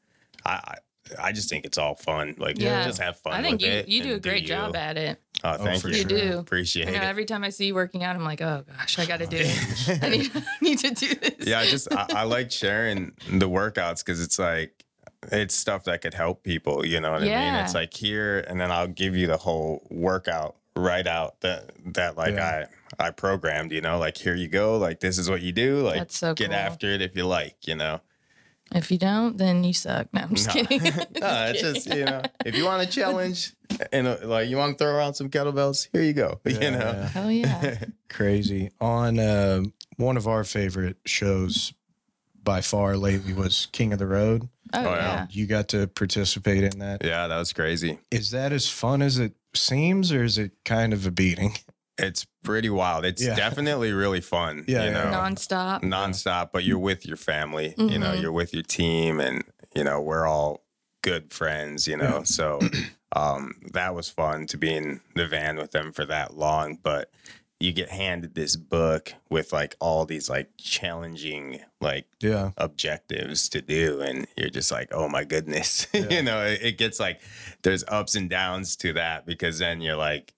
[SPEAKER 3] I I, I just think it's all fun. Like
[SPEAKER 2] Yeah.
[SPEAKER 3] just have fun.
[SPEAKER 2] I think
[SPEAKER 3] with
[SPEAKER 2] you,
[SPEAKER 3] it
[SPEAKER 2] you do a great
[SPEAKER 3] you.
[SPEAKER 2] job at it.
[SPEAKER 3] Oh,
[SPEAKER 1] Oh,
[SPEAKER 3] thank
[SPEAKER 1] for
[SPEAKER 3] you.
[SPEAKER 2] You do.
[SPEAKER 3] Appreciate
[SPEAKER 2] I know
[SPEAKER 3] it.
[SPEAKER 2] every time I see you working out, I'm like, oh gosh, I got to do it. I need, I need to do this.
[SPEAKER 3] yeah, I just I, I like sharing the workouts because it's like it's stuff that could help people. You know what I mean?
[SPEAKER 2] Yeah.
[SPEAKER 3] It's like here, and then I'll give you the whole workout right out that that like
[SPEAKER 1] Yeah.
[SPEAKER 3] I I programmed. You know, like here you go. Like this is what you do. Like
[SPEAKER 2] so
[SPEAKER 3] get
[SPEAKER 2] cool.
[SPEAKER 3] after it if you like. You know.
[SPEAKER 2] If you don't, then you suck. No, I'm just
[SPEAKER 3] No.
[SPEAKER 2] kidding.
[SPEAKER 3] no, it's just you know, if you want a challenge and uh, like you want to throw around some kettlebells, here you go.
[SPEAKER 1] Yeah,
[SPEAKER 3] you know.
[SPEAKER 1] yeah.
[SPEAKER 2] Hell yeah.
[SPEAKER 1] crazy on uh, one of our favorite shows by far lately was king of the road
[SPEAKER 2] Oh,
[SPEAKER 3] Oh, yeah.
[SPEAKER 2] yeah.
[SPEAKER 1] you got to participate in that.
[SPEAKER 3] Yeah, that was crazy.
[SPEAKER 1] Is that as fun as it seems or is it kind of a beating
[SPEAKER 3] It's pretty wild. It's
[SPEAKER 1] Yeah.
[SPEAKER 3] definitely really fun.
[SPEAKER 1] Yeah,
[SPEAKER 3] you
[SPEAKER 1] yeah.
[SPEAKER 3] know,
[SPEAKER 2] Nonstop.
[SPEAKER 3] nonstop. But you're with your family. You know,
[SPEAKER 2] Mhm.
[SPEAKER 3] you're with your team, and you know we're all good friends. You know, so um, that was fun to be in the van with them for that long. But you get handed this book with like all these like challenging like
[SPEAKER 1] yeah
[SPEAKER 3] objectives to do and you're just like oh my goodness
[SPEAKER 1] Yeah.
[SPEAKER 3] you know it, it gets like there's ups and downs to that because then you're like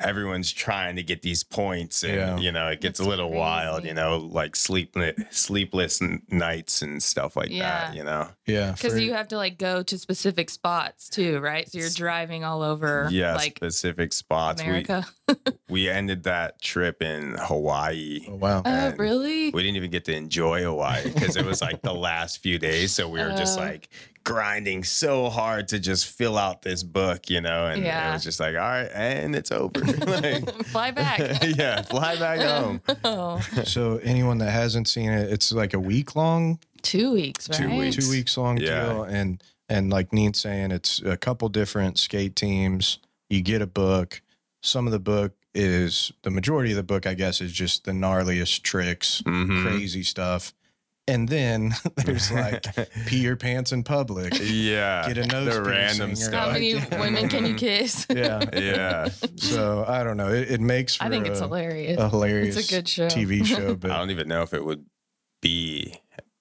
[SPEAKER 3] everyone's trying to get these points and
[SPEAKER 1] Yeah.
[SPEAKER 3] you know it gets
[SPEAKER 2] That's
[SPEAKER 3] a little wild you know like sleepless sleepless nights and stuff like
[SPEAKER 2] Yeah.
[SPEAKER 3] that you know
[SPEAKER 1] yeah
[SPEAKER 2] Because
[SPEAKER 1] for-
[SPEAKER 2] you have to like go to specific spots too, right? So you're driving all over
[SPEAKER 3] yeah
[SPEAKER 2] like
[SPEAKER 3] specific spots
[SPEAKER 2] America.
[SPEAKER 3] we we ended that trip in hawaii
[SPEAKER 1] oh wow
[SPEAKER 2] Oh, really?
[SPEAKER 3] we didn't even get to enjoy Hawaii because it was like the last few days. So we were just
[SPEAKER 2] Oh.
[SPEAKER 3] like grinding so hard to just fill out this book, you know, and it
[SPEAKER 2] Yeah.
[SPEAKER 3] was just like, all right, and it's over. like,
[SPEAKER 2] Fly back.
[SPEAKER 3] yeah, fly back home.
[SPEAKER 2] oh,
[SPEAKER 1] so anyone that hasn't seen it it's like a week long
[SPEAKER 2] two weeks, right?
[SPEAKER 3] Two weeks.
[SPEAKER 1] two weeks long
[SPEAKER 3] Yeah.
[SPEAKER 1] deal and and like Neen's saying it's a couple different skate teams you get a book some of the book is the majority of the book i guess is just the gnarliest tricks
[SPEAKER 3] Mhm.
[SPEAKER 1] crazy stuff and then there's like pee your pants in public
[SPEAKER 3] yeah,
[SPEAKER 1] Get a nose
[SPEAKER 3] the random
[SPEAKER 1] piercing or-
[SPEAKER 2] How many
[SPEAKER 1] Yeah.
[SPEAKER 2] women can you kiss?
[SPEAKER 1] yeah
[SPEAKER 3] yeah,
[SPEAKER 1] so i don't know it, it makes for
[SPEAKER 2] I think it's hilarious.
[SPEAKER 1] a hilarious
[SPEAKER 2] It's a good show.
[SPEAKER 1] tv show But I
[SPEAKER 3] don't even know if it would be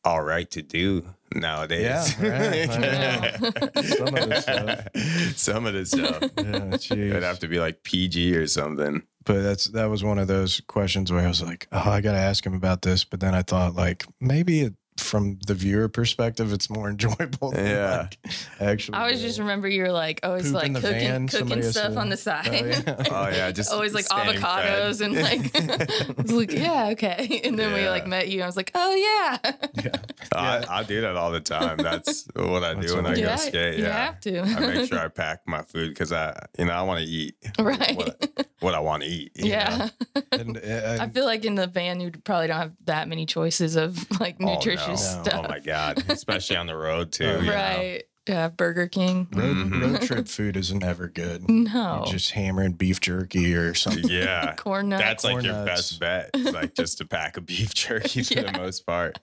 [SPEAKER 3] all right to do nowadays.
[SPEAKER 1] Yeah, right,
[SPEAKER 2] I
[SPEAKER 1] Some of the stuff.
[SPEAKER 3] Some of the stuff.
[SPEAKER 1] yeah,
[SPEAKER 3] It would have to be like PG or something.
[SPEAKER 1] But that's that was one of those questions where I was like, oh, I got to ask him about this. But then I thought, like, maybe it, from the viewer perspective, it's more enjoyable. Than
[SPEAKER 3] Yeah.
[SPEAKER 1] like actually.
[SPEAKER 2] I always just remember you're like always
[SPEAKER 1] Poop
[SPEAKER 2] like cooking
[SPEAKER 1] van,
[SPEAKER 2] cooking stuff
[SPEAKER 1] to-
[SPEAKER 2] on the side.
[SPEAKER 1] Oh, yeah.
[SPEAKER 3] Oh yeah, just
[SPEAKER 2] always like avocados
[SPEAKER 3] fed.
[SPEAKER 2] and like I was like yeah okay and then we like met you I was like oh yeah
[SPEAKER 1] yeah.
[SPEAKER 3] I, I do that all the time. That's what I
[SPEAKER 1] That's
[SPEAKER 3] do when I
[SPEAKER 1] what-
[SPEAKER 3] go
[SPEAKER 2] yeah
[SPEAKER 3] skate.
[SPEAKER 2] you
[SPEAKER 3] Yeah.
[SPEAKER 2] have to
[SPEAKER 3] I make sure I pack my food because I, you know, I want to eat
[SPEAKER 2] right
[SPEAKER 3] what, what I want to eat. you
[SPEAKER 2] yeah
[SPEAKER 3] know?
[SPEAKER 1] And, uh,
[SPEAKER 2] I feel like in the van you probably don't have that many choices of like
[SPEAKER 3] Oh, no.
[SPEAKER 2] Nutritious
[SPEAKER 1] No.
[SPEAKER 2] stuff
[SPEAKER 3] Oh my god, especially on the road too.
[SPEAKER 1] Oh,
[SPEAKER 3] you know?
[SPEAKER 2] right yeah Burger King
[SPEAKER 1] road,
[SPEAKER 3] Mhm.
[SPEAKER 1] road trip food is never good.
[SPEAKER 2] no
[SPEAKER 1] You're just hammering beef jerky or something.
[SPEAKER 3] Yeah.
[SPEAKER 2] corn nuts
[SPEAKER 3] That's like
[SPEAKER 1] Corn
[SPEAKER 3] your
[SPEAKER 1] nuts.
[SPEAKER 3] best bet, like just to pack a beef jerky for
[SPEAKER 2] Yeah.
[SPEAKER 3] the most part.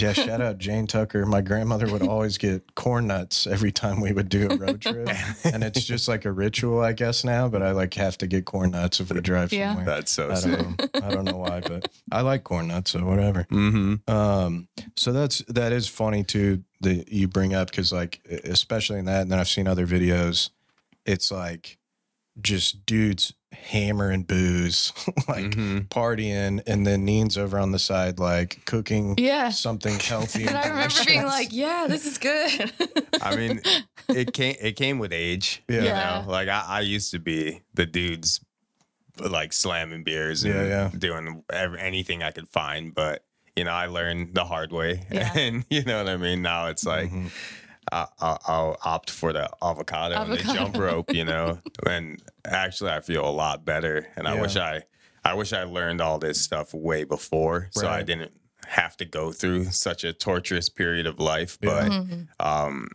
[SPEAKER 1] Yeah, shout out Jane Tucker. My grandmother would always get corn nuts every time we would do a road trip. and it's just like a ritual, I guess, now, but I like have to get corn nuts if we drive
[SPEAKER 2] Yeah.
[SPEAKER 1] somewhere.
[SPEAKER 3] That's so
[SPEAKER 1] I
[SPEAKER 3] sick.
[SPEAKER 1] don't know. I don't know why, but I like corn nuts, so whatever.
[SPEAKER 3] Mm-hmm.
[SPEAKER 1] Um, so that's that is funny too that you bring up because like especially in that, and then I've seen other videos. It's like just dudes hammering booze, like
[SPEAKER 3] Mm-hmm.
[SPEAKER 1] partying, and then Neen's over on the side like cooking
[SPEAKER 2] Yeah.
[SPEAKER 1] something healthy.
[SPEAKER 2] And I remember being like, yeah, this is good.
[SPEAKER 3] I mean, it came it came with age.
[SPEAKER 1] Yeah.
[SPEAKER 3] You know, like I, I used to be the dudes like slamming beers and
[SPEAKER 1] Yeah, yeah.
[SPEAKER 3] doing ev- anything I could find, but you know, I learned the hard way,
[SPEAKER 2] Yeah.
[SPEAKER 3] and you know what I mean. Now it's like
[SPEAKER 1] Mhm.
[SPEAKER 3] I, I, I'll opt for the avocado, and the jump rope, you know. and actually, I feel a lot better, and I wish I, I wish I learned all this stuff way before, so I didn't have to go through such a torturous period of life.
[SPEAKER 1] Yeah.
[SPEAKER 3] But
[SPEAKER 2] Mhm.
[SPEAKER 3] um,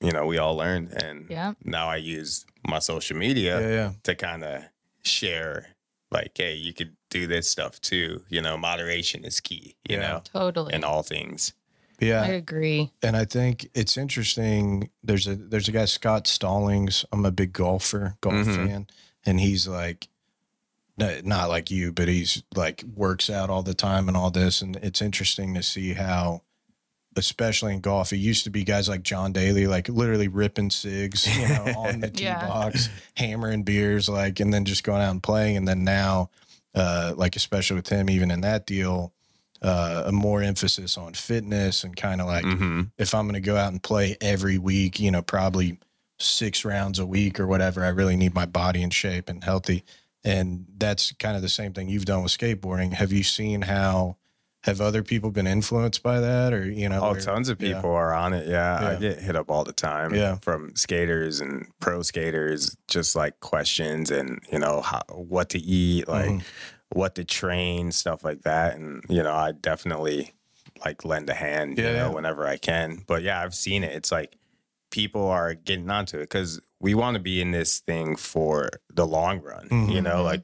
[SPEAKER 3] you know, we all learned, and
[SPEAKER 2] Yeah.
[SPEAKER 3] now I use my social media
[SPEAKER 1] yeah, yeah.
[SPEAKER 3] to kind of share, like, hey, you could do this stuff too. You know, moderation is key. You
[SPEAKER 1] Yeah.
[SPEAKER 3] know,
[SPEAKER 2] Totally.
[SPEAKER 3] in all things.
[SPEAKER 1] Yeah,
[SPEAKER 2] I agree.
[SPEAKER 1] and I think it's interesting. There's a there's a guy Scott Stallings. I'm a big golfer, golf
[SPEAKER 3] Mhm.
[SPEAKER 1] fan, and he's like, not like you, but he's like works out all the time and all this. And it's interesting to see how, especially in golf, it used to be guys like John Daly, like literally ripping cigs, you know, on the tee
[SPEAKER 2] Yeah.
[SPEAKER 1] box, hammering beers, like, and then just going out and playing. And then now, uh, like especially with him, even in that deal. Uh, a more emphasis on fitness and kind of like
[SPEAKER 3] hmm
[SPEAKER 1] if I'm going to go out and play every week, you know, probably six rounds a week or whatever, I really need my body in shape and healthy. And that's kind of the same thing you've done with skateboarding. Have you seen how have other people been influenced by that or, you know,
[SPEAKER 3] Oh,
[SPEAKER 1] where-
[SPEAKER 3] tons of
[SPEAKER 1] yeah.
[SPEAKER 3] people are on it. Yeah, I get hit up all the time.
[SPEAKER 1] Yeah.
[SPEAKER 3] from skaters and pro skaters, just like questions and you know how, what to eat, like
[SPEAKER 1] Mhm.
[SPEAKER 3] What to train, stuff like that. And you know, I definitely like lend a hand,
[SPEAKER 1] Yeah,
[SPEAKER 3] you know,
[SPEAKER 1] yeah.
[SPEAKER 3] whenever I can. But yeah, I've seen it. It's like people are getting onto it because we want to be in this thing for the long run. You
[SPEAKER 1] Mhm.
[SPEAKER 3] know,
[SPEAKER 2] Mhm.
[SPEAKER 3] like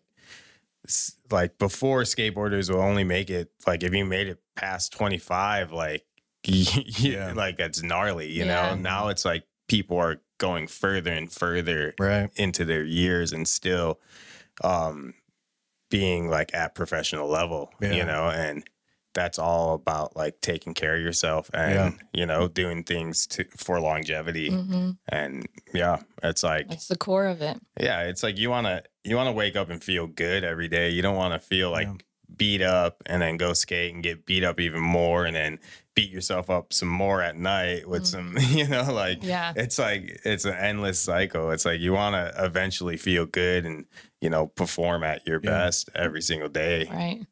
[SPEAKER 3] like before skateboarders will only make it like if you made it past 25 like
[SPEAKER 1] Yeah.
[SPEAKER 3] like that's gnarly you
[SPEAKER 2] Yeah.
[SPEAKER 3] know now it's like people are going further and further
[SPEAKER 1] right.
[SPEAKER 3] into their years and still um being like at professional level
[SPEAKER 1] Yeah.
[SPEAKER 3] you know and that's all about like taking care of yourself and
[SPEAKER 1] Yeah.
[SPEAKER 3] you know doing things to for longevity
[SPEAKER 2] hmm
[SPEAKER 3] and yeah it's like
[SPEAKER 2] it's the core of it.
[SPEAKER 3] yeah, it's like you want to you want to wake up and feel good every day. You don't want to feel like
[SPEAKER 1] Yeah.
[SPEAKER 3] beat up and then go skate and get beat up even more and then beat yourself up some more at night with some, you know, like
[SPEAKER 2] Yeah.
[SPEAKER 3] it's like it's an endless cycle. It's like you want to eventually feel good and, you know, perform at your
[SPEAKER 1] Yeah.
[SPEAKER 3] best every single day.
[SPEAKER 2] Right.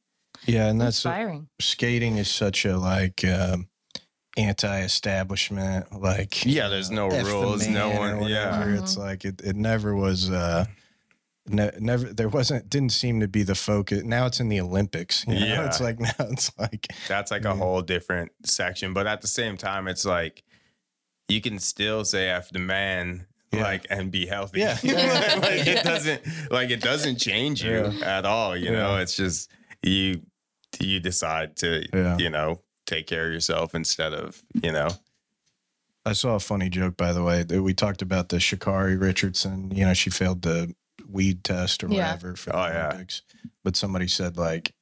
[SPEAKER 1] Yeah. And that's
[SPEAKER 2] Inspiring.
[SPEAKER 1] skating is such a like, um, anti-establishment like
[SPEAKER 3] Yeah, there's no
[SPEAKER 1] F the
[SPEAKER 3] rules, no one- yeah.
[SPEAKER 1] whatever. it's like it, it never was uh ne- never there wasn't didn't seem to be the focus now it's in the olympics you know?
[SPEAKER 3] Yeah.
[SPEAKER 1] it's like now it's like
[SPEAKER 3] That's like
[SPEAKER 1] Yeah.
[SPEAKER 3] a whole different section. But at the same time, it's like you can still say after the man.
[SPEAKER 1] Yeah.
[SPEAKER 3] Like and be healthy.
[SPEAKER 1] Yeah.
[SPEAKER 3] like, like,
[SPEAKER 1] Yeah.
[SPEAKER 3] it doesn't like it doesn't change you at all. You know, it's just you you decide to
[SPEAKER 1] Yeah.
[SPEAKER 3] you know take care of yourself instead of you know
[SPEAKER 1] I saw a funny joke, by the way, that we talked about the Sha'Carri Richardson. You know, she failed the weed test or
[SPEAKER 2] Yeah.
[SPEAKER 1] whatever for the
[SPEAKER 3] Oh, yeah.
[SPEAKER 1] Olympics. But somebody said, like,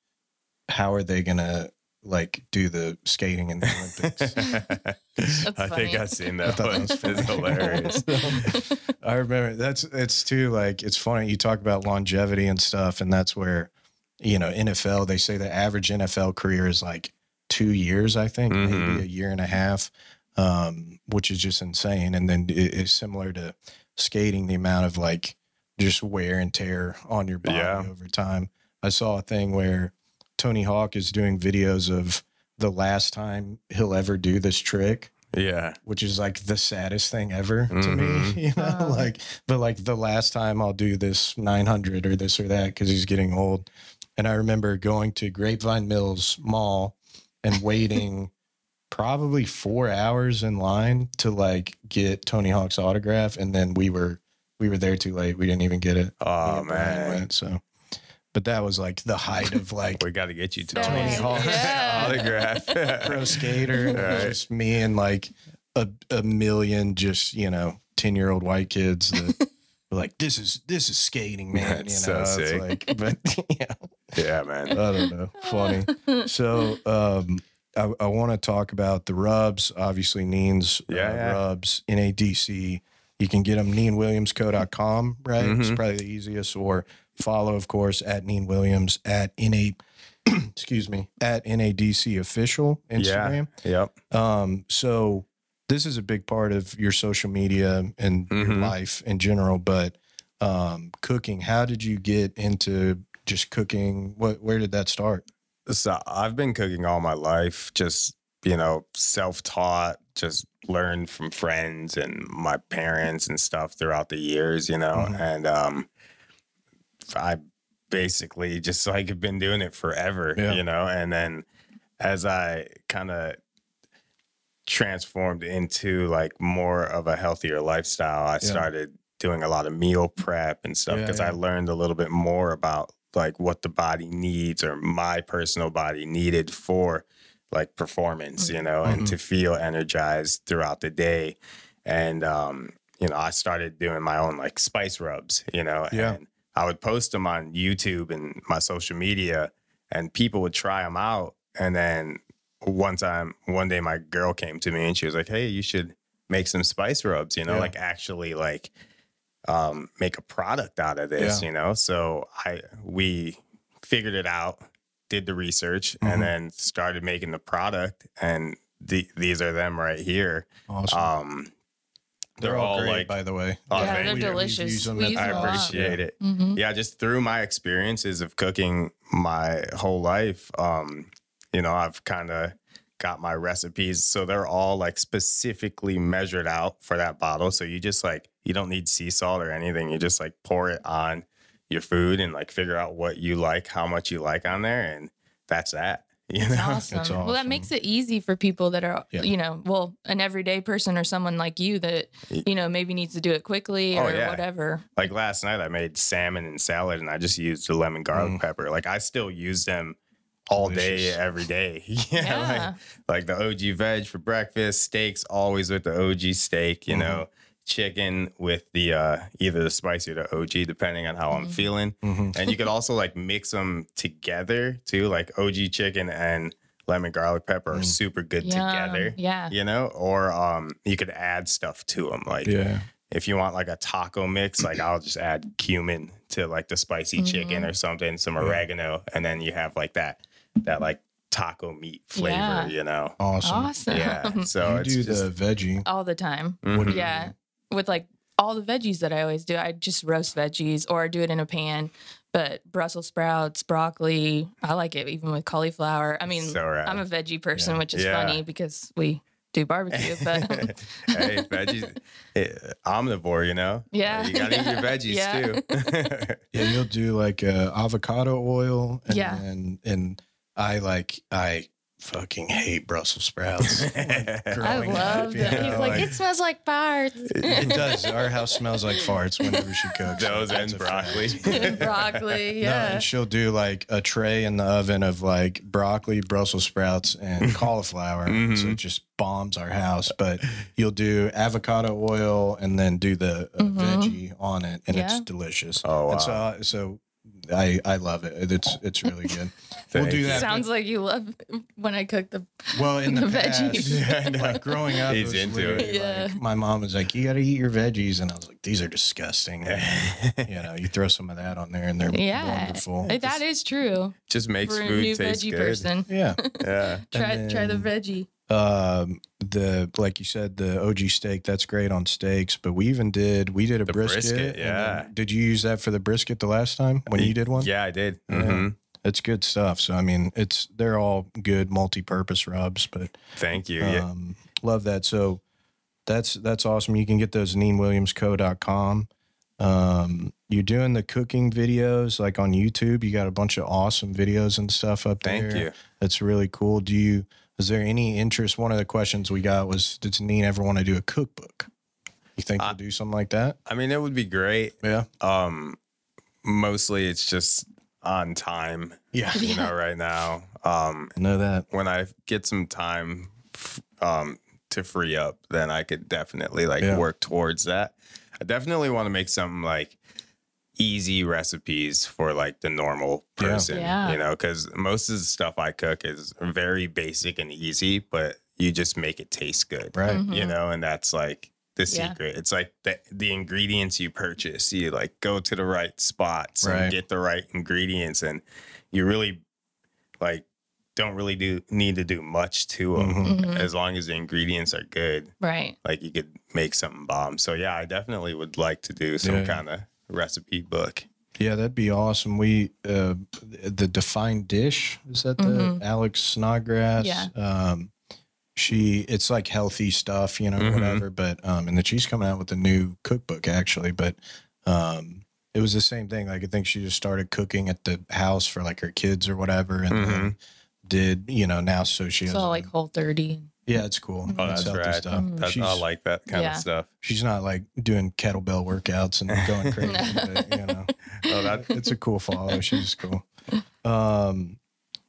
[SPEAKER 1] how are they gonna like do the skating in the Olympics?
[SPEAKER 3] I think. I've seen
[SPEAKER 1] I
[SPEAKER 3] that
[SPEAKER 1] thought that
[SPEAKER 3] one.
[SPEAKER 1] was
[SPEAKER 3] It's hilarious.
[SPEAKER 1] I remember that's it's too like it's funny. You talk about longevity and stuff, and that's where you know NFL. They say the average NFL career is like two years. I think
[SPEAKER 3] Mhm.
[SPEAKER 1] maybe a year and a half, um, which is just insane. And then it is similar to skating, the amount of like just wear and tear on your body
[SPEAKER 3] Yeah.
[SPEAKER 1] over time. I saw a thing where Tony Hawk is doing videos of the last time he'll ever do this trick
[SPEAKER 3] Yeah.
[SPEAKER 1] which is like the saddest thing ever to
[SPEAKER 3] Mhm.
[SPEAKER 1] me, you know,
[SPEAKER 2] Wow.
[SPEAKER 1] like, but like the last time I'll do this 900 or this or that because he's getting old. And I remember going to Grapevine Mills Mall and waiting probably four hours in line to like get Tony Hawk's autograph. And then we were, we were there too late. We didn't even get it.
[SPEAKER 3] Oh man.
[SPEAKER 1] went, so, but that was like the height of like
[SPEAKER 3] We got to get you to
[SPEAKER 2] That
[SPEAKER 1] Tony Hawk
[SPEAKER 2] yeah.
[SPEAKER 3] autograph.
[SPEAKER 1] pro skater. And it was
[SPEAKER 3] Right.
[SPEAKER 1] just me and like a, a million just, you know, 10 year old white kids that were like, this is, this is skating, man.
[SPEAKER 3] That's
[SPEAKER 1] you know,
[SPEAKER 3] so
[SPEAKER 1] it's
[SPEAKER 3] sick.
[SPEAKER 1] like, but yeah,
[SPEAKER 3] yeah, man.
[SPEAKER 1] I don't know. Funny. So, um, I, I want to talk about the rubs. Obviously, Neen's uh,
[SPEAKER 3] Yeah, yeah.
[SPEAKER 1] rubs, NADC. You can get them neenwilliamsco.com, right? It's
[SPEAKER 3] Mhm.
[SPEAKER 1] probably the easiest. Or follow, of course, at Neen Williams at NA, excuse me, at NADC official Instagram.
[SPEAKER 3] Yep.
[SPEAKER 1] Um, so this is a big part of your social media and your
[SPEAKER 3] Mhm.
[SPEAKER 1] life in general, but um, cooking, how did you get into just cooking? What, where did that start?
[SPEAKER 3] So I've been cooking all my life, just, you know, self taught, just learned from friends and my parents and stuff throughout the years, you know,
[SPEAKER 1] Mhm.
[SPEAKER 3] and um, I basically just like have been doing it forever,
[SPEAKER 1] Yeah.
[SPEAKER 3] you know, and then as I kind of transformed into like more of a healthier lifestyle, I
[SPEAKER 1] Yeah.
[SPEAKER 3] started doing a lot of meal prep and stuff because
[SPEAKER 1] yeah.
[SPEAKER 3] I learned a little bit more about like what the body needs or my personal body needed for like performance, you know,
[SPEAKER 1] Mhm.
[SPEAKER 3] and to feel energized throughout the day. And um, you know, I started doing my own like spice rubs, you know,
[SPEAKER 1] Yeah.
[SPEAKER 3] and I would post them on YouTube and my social media and people would try them out and then one time one day my girl came to me and she was like, "Hey, you should make some spice rubs, you know,
[SPEAKER 1] Yeah.
[SPEAKER 3] like actually like um make a product out of this,
[SPEAKER 1] Yeah.
[SPEAKER 3] you know?" So I we figured it out, did the research
[SPEAKER 1] Mhm.
[SPEAKER 3] and then started making the product and the, these are them right here.
[SPEAKER 1] Awesome.
[SPEAKER 3] Um
[SPEAKER 1] they're, all, great, by the way.
[SPEAKER 3] Oh,
[SPEAKER 2] yeah, they're
[SPEAKER 3] you.
[SPEAKER 2] delicious.
[SPEAKER 1] Use them
[SPEAKER 2] We use
[SPEAKER 3] I
[SPEAKER 2] them a lot.
[SPEAKER 3] appreciate it.
[SPEAKER 2] Mhm.
[SPEAKER 3] yeah just through my experiences of cooking my whole life um you know i've kind of got my recipes so they're all like specifically measured out for that bottle so you just like you don't need sea salt or anything you just like pour it on your food and like figure out what you like how much you like on there and that's that you know
[SPEAKER 2] Awesome.
[SPEAKER 1] It's
[SPEAKER 2] Well, that makes it easy for people that are,
[SPEAKER 1] Yeah.
[SPEAKER 2] you know, well, an everyday person or someone like you that, you know, maybe needs to do it quickly
[SPEAKER 3] Oh,
[SPEAKER 2] or
[SPEAKER 3] yeah.
[SPEAKER 2] whatever.
[SPEAKER 3] like last night i made salmon and salad and i just used the lemon garlic
[SPEAKER 1] Mm.
[SPEAKER 3] pepper like i still use them all day every day yeah,
[SPEAKER 2] Yeah.
[SPEAKER 3] like like the OG veg for breakfast, steaks always with the OG steak, you
[SPEAKER 1] Mhm.
[SPEAKER 3] know, chicken with the uh either the spicy or the OG depending on how I'm
[SPEAKER 2] Mhm.
[SPEAKER 3] feeling.
[SPEAKER 1] Mhm.
[SPEAKER 3] And you could also like mix them together too, like OG chicken and lemon garlic pepper are
[SPEAKER 1] Mm.
[SPEAKER 3] super good
[SPEAKER 2] Yum.
[SPEAKER 3] together.
[SPEAKER 2] Yeah.
[SPEAKER 3] You know, or um you could add stuff to them like
[SPEAKER 1] Yeah.
[SPEAKER 3] if you want like a taco mix, like I'll just add cumin to like the spicy chicken
[SPEAKER 2] Mhm.
[SPEAKER 3] or something, some
[SPEAKER 1] Yeah.
[SPEAKER 3] oregano, and then you have like that that like taco meat flavor,
[SPEAKER 2] Yeah.
[SPEAKER 3] you know.
[SPEAKER 1] Awesome.
[SPEAKER 2] Awesome.
[SPEAKER 3] Yeah. So
[SPEAKER 1] you
[SPEAKER 3] it's
[SPEAKER 1] do
[SPEAKER 3] just,
[SPEAKER 1] the veggie.
[SPEAKER 2] all the time.
[SPEAKER 1] What do
[SPEAKER 3] Mhm.
[SPEAKER 1] you
[SPEAKER 2] Yeah.
[SPEAKER 1] Do?
[SPEAKER 2] With like all the veggies that I always do, I just roast veggies or do it in a pan. But Brussels sprouts, broccoli, I like it even with cauliflower. I mean,
[SPEAKER 3] So rad.
[SPEAKER 2] I'm a veggie person,
[SPEAKER 1] Yeah.
[SPEAKER 2] which is
[SPEAKER 3] Yeah.
[SPEAKER 2] funny because we do barbecue. But
[SPEAKER 3] hey, veggies, eh, omnivore, you know.
[SPEAKER 2] Yeah.
[SPEAKER 3] you gotta eat your veggies
[SPEAKER 2] Yeah.
[SPEAKER 3] too.
[SPEAKER 1] Yeah, you'll do like uh, avocado oil. And
[SPEAKER 2] Yeah.
[SPEAKER 1] And, and I like, I fucking hate Brussels sprouts. Like,
[SPEAKER 2] I
[SPEAKER 1] growing up,
[SPEAKER 2] love
[SPEAKER 1] you
[SPEAKER 2] it.
[SPEAKER 1] know,
[SPEAKER 2] He's like, it smells like farts.
[SPEAKER 1] it does. Our house smells like farts whenever she cooks.
[SPEAKER 3] Those
[SPEAKER 1] That's
[SPEAKER 3] and
[SPEAKER 1] a
[SPEAKER 3] broccoli.
[SPEAKER 2] and broccoli.
[SPEAKER 1] No,
[SPEAKER 2] Yeah.
[SPEAKER 1] and she'll do like a tray in the oven of like broccoli, Brussels sprouts, and cauliflower. So
[SPEAKER 3] Mhm.
[SPEAKER 1] it just bombs our house. But you'll do avocado oil and then do the uh,
[SPEAKER 2] Mhm.
[SPEAKER 1] veggie on it, and it's delicious.
[SPEAKER 3] Oh,
[SPEAKER 1] And so,
[SPEAKER 3] wow.
[SPEAKER 1] So I I love it. It's it's really good. we'll do that.
[SPEAKER 2] Sounds like you love when I cook the.
[SPEAKER 1] well in the,
[SPEAKER 2] the
[SPEAKER 1] past.
[SPEAKER 2] veggies.
[SPEAKER 3] Yeah, I
[SPEAKER 1] like growing up,
[SPEAKER 3] He's
[SPEAKER 1] it
[SPEAKER 3] into
[SPEAKER 2] it. Yeah.
[SPEAKER 1] like, my mom was like, "You got to eat your veggies," and I was like, "These are disgusting." you know, you throw some of that on there, and they're
[SPEAKER 2] Yeah.
[SPEAKER 1] wonderful.
[SPEAKER 2] Hey, That is true
[SPEAKER 3] Just makes
[SPEAKER 2] for a
[SPEAKER 3] food
[SPEAKER 2] new
[SPEAKER 3] taste
[SPEAKER 2] veggie
[SPEAKER 3] good.
[SPEAKER 2] person.
[SPEAKER 1] Yeah.
[SPEAKER 3] Yeah.
[SPEAKER 2] Try try the veggie.
[SPEAKER 1] Um the like you said the OG steak that's great on steaks but we even did we did a
[SPEAKER 3] The
[SPEAKER 1] brisket,
[SPEAKER 3] brisket, yeah.
[SPEAKER 1] did you use that for the brisket the last time when you did one
[SPEAKER 3] Yeah, I did.
[SPEAKER 1] Yeah.
[SPEAKER 3] hmm
[SPEAKER 1] it's good stuff so I mean it's they're all good multi-purpose rubs but
[SPEAKER 3] Thank you. yeah.
[SPEAKER 1] um love that so that's that's awesome you can get those neenwilliamsco.com um you're doing the cooking videos like on YouTube you got a bunch of awesome videos and stuff up there
[SPEAKER 3] Thank you.
[SPEAKER 1] that's really cool. Do you? Is there any interest? One of the questions we got was, does Neen ever want to do a cookbook? You think we'll do something like that?
[SPEAKER 3] I mean, it would be great.
[SPEAKER 1] Yeah.
[SPEAKER 3] Um, mostly it's just on time,
[SPEAKER 1] Yeah.
[SPEAKER 3] you know, right now. Um,
[SPEAKER 1] I know that.
[SPEAKER 3] when I get some time um, to free up, then I could definitely like
[SPEAKER 1] Yeah.
[SPEAKER 3] work towards that. I definitely want to make something like easy recipes for like the normal person,
[SPEAKER 2] Yeah.
[SPEAKER 3] you know, because most of the stuff I cook is very basic and easy, but you just make it taste good,
[SPEAKER 1] Right.
[SPEAKER 2] Mhm.
[SPEAKER 3] you know, and that's like the
[SPEAKER 2] Yeah.
[SPEAKER 3] secret. It's like the, the ingredients you purchase, you like go to the right spots
[SPEAKER 1] Right.
[SPEAKER 3] and get the right ingredients, and you really like don't really do need to do much to them
[SPEAKER 1] Mhm.
[SPEAKER 2] Mhm.
[SPEAKER 3] as long as the ingredients are good.
[SPEAKER 2] Right.
[SPEAKER 3] Like you could make something bomb. So yeah, I definitely would like to do some
[SPEAKER 1] Yeah.
[SPEAKER 3] kind of recipe book.
[SPEAKER 1] Yeah, that'd be awesome. We uh the defined dish is that the
[SPEAKER 2] Mhm.
[SPEAKER 1] Alex Snodgrass.
[SPEAKER 2] Yeah.
[SPEAKER 1] Um she it's like healthy stuff, you know,
[SPEAKER 3] Mhm.
[SPEAKER 1] whatever. But um and then she's coming out with a new cookbook actually, but um it was the same thing. Like I think she just started cooking at the house for like her kids or whatever and then did, you know, now so she has
[SPEAKER 2] So
[SPEAKER 1] a-
[SPEAKER 2] like whole 30.
[SPEAKER 1] Yeah, it's cool.
[SPEAKER 3] Oh, that's
[SPEAKER 1] healthy
[SPEAKER 3] right.
[SPEAKER 1] stuff.
[SPEAKER 2] Mhm.
[SPEAKER 3] That's, I like that kind
[SPEAKER 2] Yeah.
[SPEAKER 3] of stuff.
[SPEAKER 1] She's not like doing kettlebell workouts and going crazy, but you know.
[SPEAKER 3] Oh, that
[SPEAKER 1] it's a cool follow. She's cool. Um,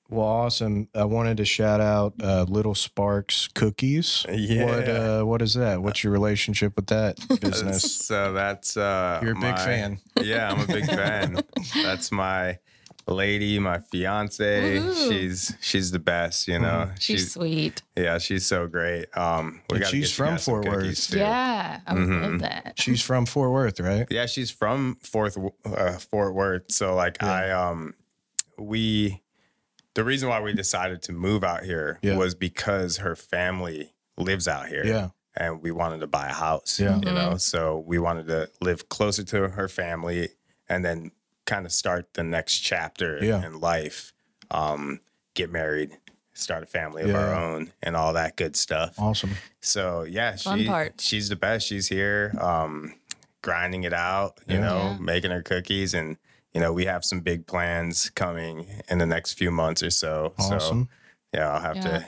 [SPEAKER 1] well, awesome. I wanted to shout out uh, Little Sparks Cookies. What
[SPEAKER 3] Yeah.
[SPEAKER 1] uh, what is that? What's your relationship with that business?
[SPEAKER 3] So that's uh
[SPEAKER 1] You're a big
[SPEAKER 3] my-
[SPEAKER 1] fan.
[SPEAKER 3] Yeah, I'm a big fan. That's my lady, my fiance.
[SPEAKER 2] Woohoo.
[SPEAKER 3] She's she's the best, you know.
[SPEAKER 2] She's, sweet.
[SPEAKER 3] yeah, she's so great. Um we gotta
[SPEAKER 1] she's from Fort Worth.
[SPEAKER 3] too.
[SPEAKER 2] Yeah. I would love that.
[SPEAKER 1] She's from Fort Worth, right?
[SPEAKER 3] Yeah, she's from Fort uh, Fort Worth. So like
[SPEAKER 1] Yeah.
[SPEAKER 3] I um we the reason why we decided to move out here
[SPEAKER 1] Yeah.
[SPEAKER 3] was because her family lives out here.
[SPEAKER 1] Yeah.
[SPEAKER 3] And we wanted to buy a house.
[SPEAKER 1] Yeah.
[SPEAKER 3] You know, so we wanted to live closer to her family and then kind of start the next chapter
[SPEAKER 1] Yeah.
[SPEAKER 3] in life. Um, get married, start a family of our own and all that good stuff.
[SPEAKER 1] Awesome.
[SPEAKER 3] So yeah,
[SPEAKER 2] Fun
[SPEAKER 3] she
[SPEAKER 2] part.
[SPEAKER 3] she's the best. She's here, um, grinding it out, you
[SPEAKER 1] Yeah.
[SPEAKER 3] know,
[SPEAKER 2] Yeah.
[SPEAKER 3] making her cookies, and you know we have some big plans coming in the next few months or so. So
[SPEAKER 1] Awesome.
[SPEAKER 3] yeah, I'll have
[SPEAKER 2] Yeah.
[SPEAKER 3] to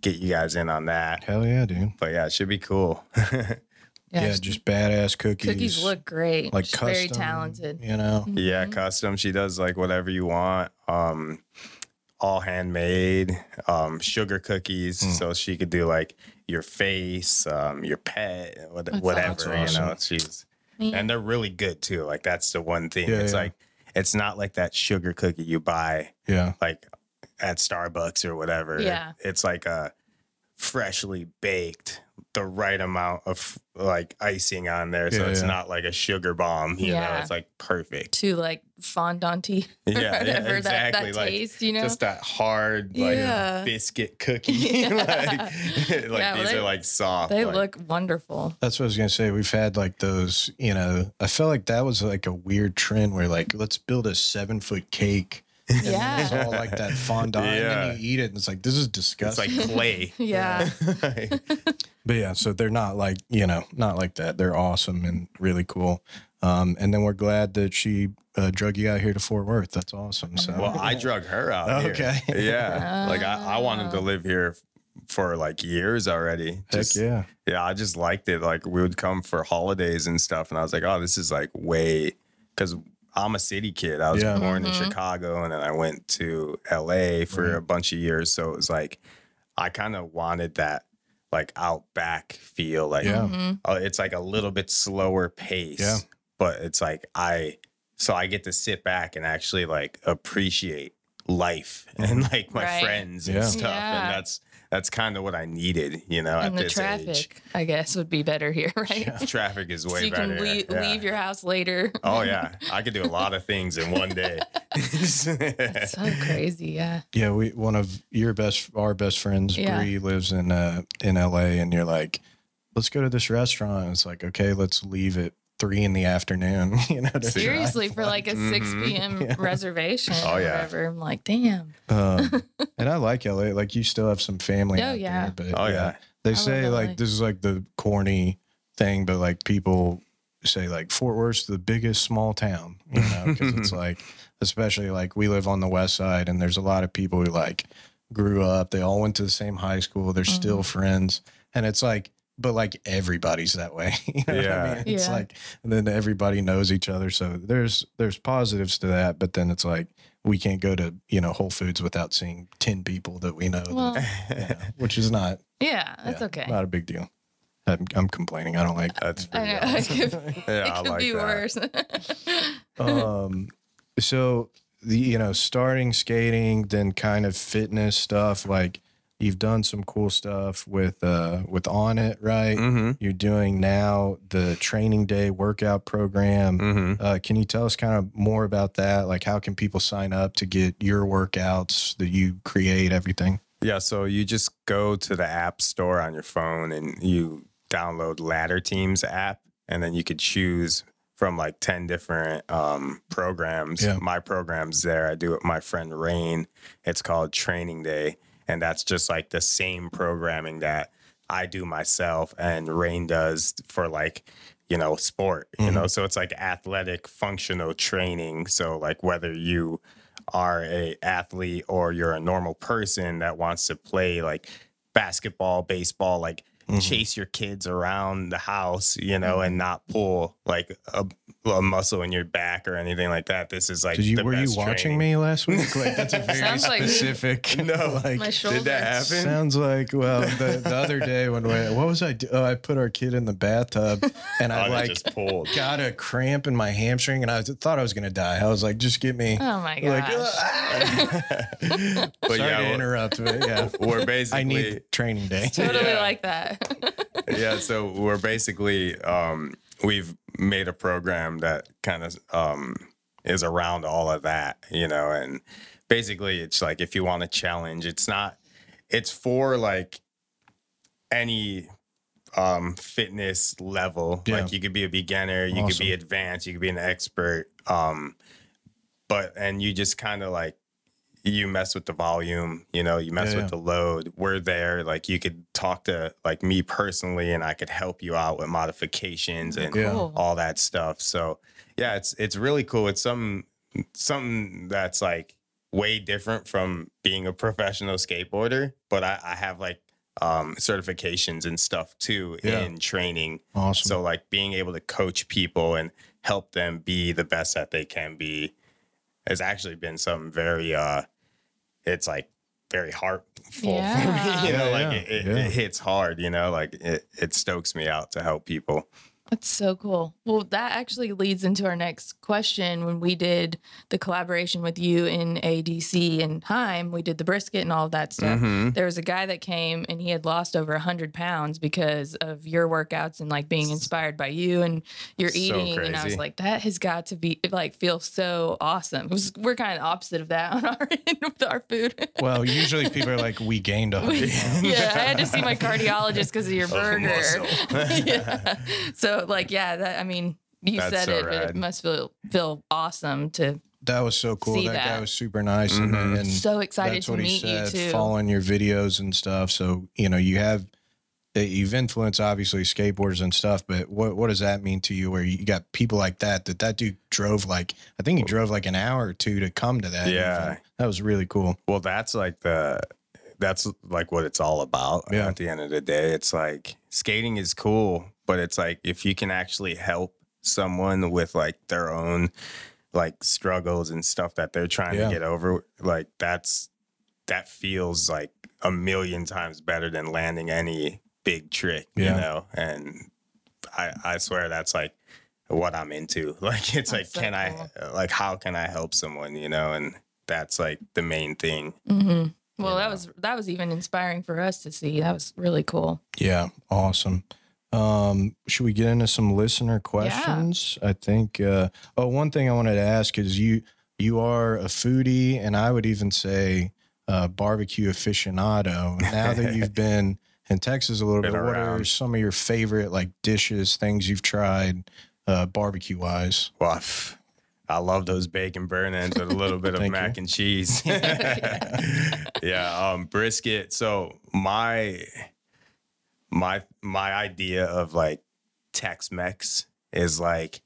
[SPEAKER 3] get you guys in on that.
[SPEAKER 1] Hell yeah, dude.
[SPEAKER 3] But yeah, it should be cool.
[SPEAKER 2] Yeah.
[SPEAKER 1] Yeah, just badass cookies.
[SPEAKER 2] cookies look great.
[SPEAKER 1] like
[SPEAKER 2] She's
[SPEAKER 1] custom.
[SPEAKER 2] very talented.
[SPEAKER 1] You know.
[SPEAKER 3] yeah,
[SPEAKER 2] Mhm.
[SPEAKER 3] custom. She does like whatever you want. Um, all handmade, um, sugar cookies.
[SPEAKER 1] Mm.
[SPEAKER 3] So she could do like your face, um, your pet, what,
[SPEAKER 2] That's
[SPEAKER 3] whatever.
[SPEAKER 1] That's
[SPEAKER 3] You know, she's
[SPEAKER 2] Man.
[SPEAKER 3] and they're really good too. Like that's the one thing.
[SPEAKER 1] Yeah,
[SPEAKER 3] it's
[SPEAKER 1] yeah.
[SPEAKER 3] like it's not like that sugar cookie you buy
[SPEAKER 1] Yeah.
[SPEAKER 3] like at Starbucks or whatever.
[SPEAKER 2] Yeah.
[SPEAKER 3] it's like a freshly baked, the right amount of like icing on there, so
[SPEAKER 1] Yeah,
[SPEAKER 3] it's
[SPEAKER 1] yeah.
[SPEAKER 3] not like a sugar bomb. You know,
[SPEAKER 2] Yeah.
[SPEAKER 3] it's like perfect.
[SPEAKER 2] to like fondant
[SPEAKER 3] Yeah, yeah,
[SPEAKER 2] whatever
[SPEAKER 3] exactly.
[SPEAKER 2] that, that
[SPEAKER 3] like
[SPEAKER 2] taste, you know?
[SPEAKER 3] just that hard like
[SPEAKER 2] Yeah.
[SPEAKER 3] biscuit cookie.
[SPEAKER 2] Yeah.
[SPEAKER 3] like like
[SPEAKER 2] Yeah,
[SPEAKER 3] these
[SPEAKER 2] they-
[SPEAKER 3] are like soft.
[SPEAKER 2] they
[SPEAKER 3] like-
[SPEAKER 2] look wonderful.
[SPEAKER 1] That's what I was gonna say. We've had like those, you know. I felt like that was like a weird trend where like let's build a seven foot cake. and then
[SPEAKER 2] Yeah.
[SPEAKER 1] It's all like that fondant, and
[SPEAKER 3] Yeah.
[SPEAKER 1] then you eat it, and it's like this is disgusting.
[SPEAKER 3] it's like clay.
[SPEAKER 2] Yeah.
[SPEAKER 1] But yeah, so they're not like you know, not like that. They're awesome and really cool. Um, and then we're glad that she uh, drug you out here to Fort Worth. That's awesome. So
[SPEAKER 3] Well, I drug her out. here.
[SPEAKER 1] Okay.
[SPEAKER 3] Yeah. like I, I wanted to
[SPEAKER 2] Oh.
[SPEAKER 3] live here for like years already.
[SPEAKER 1] heck
[SPEAKER 3] Just,
[SPEAKER 1] yeah,
[SPEAKER 3] yeah, I just liked it. Like we would come for holidays and stuff, and I was like, oh, this is like way because I'm a city kid. I was
[SPEAKER 1] Yeah.
[SPEAKER 3] born in
[SPEAKER 2] Mhm.
[SPEAKER 3] Chicago, and then I went to LA for
[SPEAKER 1] Right.
[SPEAKER 3] a bunch of years. So it was like I kind of wanted that like outback feel. Like
[SPEAKER 1] Yeah.
[SPEAKER 2] Mhm.
[SPEAKER 3] uh, it's like a little bit slower pace.
[SPEAKER 1] Yeah.
[SPEAKER 3] But it's like I so I get to sit back and actually like appreciate life and like my
[SPEAKER 2] Right.
[SPEAKER 3] friends and
[SPEAKER 1] Yeah.
[SPEAKER 3] stuff.
[SPEAKER 2] Yeah.
[SPEAKER 3] And that's that's kind of what I needed, you know,
[SPEAKER 2] And
[SPEAKER 3] at
[SPEAKER 2] the
[SPEAKER 3] this
[SPEAKER 2] traffic,
[SPEAKER 3] age.
[SPEAKER 2] I guess, would be better here, right?
[SPEAKER 1] Yeah.
[SPEAKER 3] Traffic is
[SPEAKER 2] So
[SPEAKER 3] way
[SPEAKER 2] you
[SPEAKER 3] better.
[SPEAKER 2] can leave,
[SPEAKER 3] yeah.
[SPEAKER 2] leave your house later.
[SPEAKER 3] Oh yeah. I could do a lot of things in one day.
[SPEAKER 2] so crazy, yeah.
[SPEAKER 1] yeah. We one of your best, our best friends,
[SPEAKER 2] Yeah.
[SPEAKER 1] Bree, lives in uh in L.A. And you're like, let's go to this restaurant. And it's like, okay, let's leave at three in the afternoon. you know, to drive.
[SPEAKER 2] Seriously, for like a 6
[SPEAKER 3] Mhm.
[SPEAKER 2] p.m.
[SPEAKER 1] Yeah.
[SPEAKER 2] reservation
[SPEAKER 3] Oh,
[SPEAKER 2] or
[SPEAKER 3] yeah.
[SPEAKER 2] whatever. I'm like, damn.
[SPEAKER 1] Um, and I like LA. Like you still have some family.
[SPEAKER 2] Oh,
[SPEAKER 1] out
[SPEAKER 2] yeah.
[SPEAKER 1] There, but
[SPEAKER 3] Oh yeah.
[SPEAKER 1] They
[SPEAKER 2] love
[SPEAKER 1] say like this is like the corny thing, but like people say like Fort Worth's the biggest small town, you know, because it's like, especially like we live on the west side, and there's a lot of people who like grew up. They all went to the same high school. They're still friends, and it's like but like everybody's that way. you know
[SPEAKER 3] Yeah.
[SPEAKER 1] I mean? It's
[SPEAKER 2] Yeah.
[SPEAKER 1] like and then everybody knows each other. So there's there's positives to that, but then it's like we can't go to, you know, Whole Foods without seeing 10 people that we know, that-
[SPEAKER 2] Well,
[SPEAKER 1] yeah, which is not
[SPEAKER 2] yeah, that's
[SPEAKER 1] yeah,
[SPEAKER 2] okay.
[SPEAKER 1] Not a big deal. I'm, I'm complaining. I don't like
[SPEAKER 3] That's
[SPEAKER 2] I
[SPEAKER 3] pretty
[SPEAKER 2] know.
[SPEAKER 3] awesome.
[SPEAKER 2] It could,
[SPEAKER 3] Yeah,
[SPEAKER 2] it
[SPEAKER 3] I
[SPEAKER 2] could
[SPEAKER 3] like
[SPEAKER 2] be
[SPEAKER 3] that.
[SPEAKER 2] worse.
[SPEAKER 1] um so the you know starting skating then kind of fitness stuff like you've done some cool stuff with uh with on it right
[SPEAKER 3] Mm-hmm.
[SPEAKER 1] you're doing now the training day workout program
[SPEAKER 3] Mm-hmm.
[SPEAKER 1] uh, can you tell us kind of more about that like how can people sign up to get your workouts that you create everything
[SPEAKER 3] Yeah, so you just go to the app store on your phone and you download Ladder Teams app, and then you could choose from like 10 different um, programs.
[SPEAKER 1] Yeah.
[SPEAKER 3] My program's there. I do it with my friend Rain. It's called Training Day. And that's just like the same programming that I do myself and Rain does for like, you know, sport, you know? Mm-hmm. So it's like athletic functional training. So like whether you are a athlete or you're a normal person that wants to play like basketball, baseball, like Mm-hmm. chase your kids around the house, you know, and mm-hmm. not pull like a, a muscle in your back or anything like that. This is like
[SPEAKER 1] Did you
[SPEAKER 3] the
[SPEAKER 1] were you watching
[SPEAKER 3] training.
[SPEAKER 1] me last week like that's a very
[SPEAKER 2] Sounds like-
[SPEAKER 1] specific
[SPEAKER 3] No.
[SPEAKER 1] like
[SPEAKER 2] My shoulder.
[SPEAKER 3] Did that happen?
[SPEAKER 1] Sounds like well the, the other day when we what was I do? Oh, I put our kid in the bathtub and
[SPEAKER 3] Oh,
[SPEAKER 1] I
[SPEAKER 3] they
[SPEAKER 1] like
[SPEAKER 3] just pulled.
[SPEAKER 1] got a cramp in my hamstring and I was, thought I was gonna die. I was like, just get me.
[SPEAKER 2] oh my
[SPEAKER 1] like,
[SPEAKER 2] gosh.
[SPEAKER 3] but
[SPEAKER 1] sorry
[SPEAKER 3] yeah,
[SPEAKER 1] to interrupt, but yeah,
[SPEAKER 3] we're basically I
[SPEAKER 1] need training day.
[SPEAKER 2] totally
[SPEAKER 3] Yeah.
[SPEAKER 2] like that.
[SPEAKER 3] Yeah so we're basically um we've made a program that kind of um is around all of that you know and basically it's like if you want to challenge it's not it's for like any um fitness level
[SPEAKER 1] Yeah.
[SPEAKER 3] like you could be a beginner you could be advanced you could be an expert um but and you just kind of like you mess with the volume, you know, you mess
[SPEAKER 1] Yeah,
[SPEAKER 3] with
[SPEAKER 1] yeah.
[SPEAKER 3] the load. We're there. Like you could talk to like me personally and I could help you out with modifications and
[SPEAKER 1] Yeah.
[SPEAKER 2] Cool.
[SPEAKER 3] all that stuff. So yeah, it's it's really cool. It's some something that's like way different from being a professional skateboarder, but I, I have like um certifications and stuff too
[SPEAKER 1] Yeah.
[SPEAKER 3] in training.
[SPEAKER 1] Awesome.
[SPEAKER 3] So like being able to coach people and help them be the best that they can be has actually been something very uh it's like very heartful
[SPEAKER 2] Yeah.
[SPEAKER 3] for me. You know,
[SPEAKER 1] Yeah,
[SPEAKER 3] like
[SPEAKER 1] yeah,
[SPEAKER 3] it, it,
[SPEAKER 1] yeah.
[SPEAKER 3] it hits hard, you know, like it, it stokes me out to help people.
[SPEAKER 2] That's so cool. Well, that actually leads into our next question. When we did the collaboration with you in ADC and Heim, we did the brisket and all of that stuff.
[SPEAKER 3] Mhm.
[SPEAKER 2] There was a guy that came and he had lost over 100 pounds because of your workouts and like being inspired by you and your eating.
[SPEAKER 3] So
[SPEAKER 2] eating. And I was like, that has got to be like feel so awesome. 'Cause we're kind of opposite of that on our end with our food.
[SPEAKER 1] well, usually people are like, we gained a hundred pounds.
[SPEAKER 2] yeah, I had to see my cardiologist because of your
[SPEAKER 3] Of
[SPEAKER 2] burger.
[SPEAKER 3] muscle.
[SPEAKER 2] yeah. So like, yeah, that I mean, you
[SPEAKER 3] That's
[SPEAKER 2] said
[SPEAKER 3] so
[SPEAKER 2] it, but it must feel feel awesome to
[SPEAKER 1] That was so cool.
[SPEAKER 2] See
[SPEAKER 1] That, guy was super nice,
[SPEAKER 3] Mhm.
[SPEAKER 1] and, and
[SPEAKER 2] so excited
[SPEAKER 1] that's
[SPEAKER 2] to
[SPEAKER 1] what he
[SPEAKER 2] meet you
[SPEAKER 1] said.
[SPEAKER 2] too.
[SPEAKER 1] Following your videos and stuff, so you know you have eh, you've influenced obviously skateboarders and stuff. But what what does that mean to you? Where you got people like that that that dude drove like I think he drove like an hour or two to come to that.
[SPEAKER 3] Yeah.
[SPEAKER 1] event. that was really cool.
[SPEAKER 3] Well, that's like the that's like what it's all about.
[SPEAKER 1] Yeah.
[SPEAKER 3] At the end of the day, it's like skating is cool, but it's like if you can actually help someone with like their own like struggles and stuff that they're trying
[SPEAKER 1] Yeah.
[SPEAKER 3] to get over, like that's that feels like a million times better than landing any big trick,
[SPEAKER 1] Yeah.
[SPEAKER 3] you know. And I I swear that's like what I'm into. Like it's like
[SPEAKER 2] so
[SPEAKER 3] can
[SPEAKER 2] cool.
[SPEAKER 3] I like how can I help someone, you know? And that's like the main thing.
[SPEAKER 2] hmm Well, that was that was even inspiring for us to see. That was really cool.
[SPEAKER 1] Yeah, awesome. Um, should we get into some listener questions? I think. Uh, oh, one thing I wanted to ask is you you are a foodie, and I would even say uh, barbecue aficionado. Now that you've been in Texas a little
[SPEAKER 3] Been
[SPEAKER 1] bit, what are some of your favorite like dishes, things you've tried, uh, barbecue wise?
[SPEAKER 3] Well, f- I love those bacon burnt ends with a little bit of
[SPEAKER 1] Thank
[SPEAKER 3] mac and cheese. yeah, um, brisket. So my my my idea of like Tex-Mex is like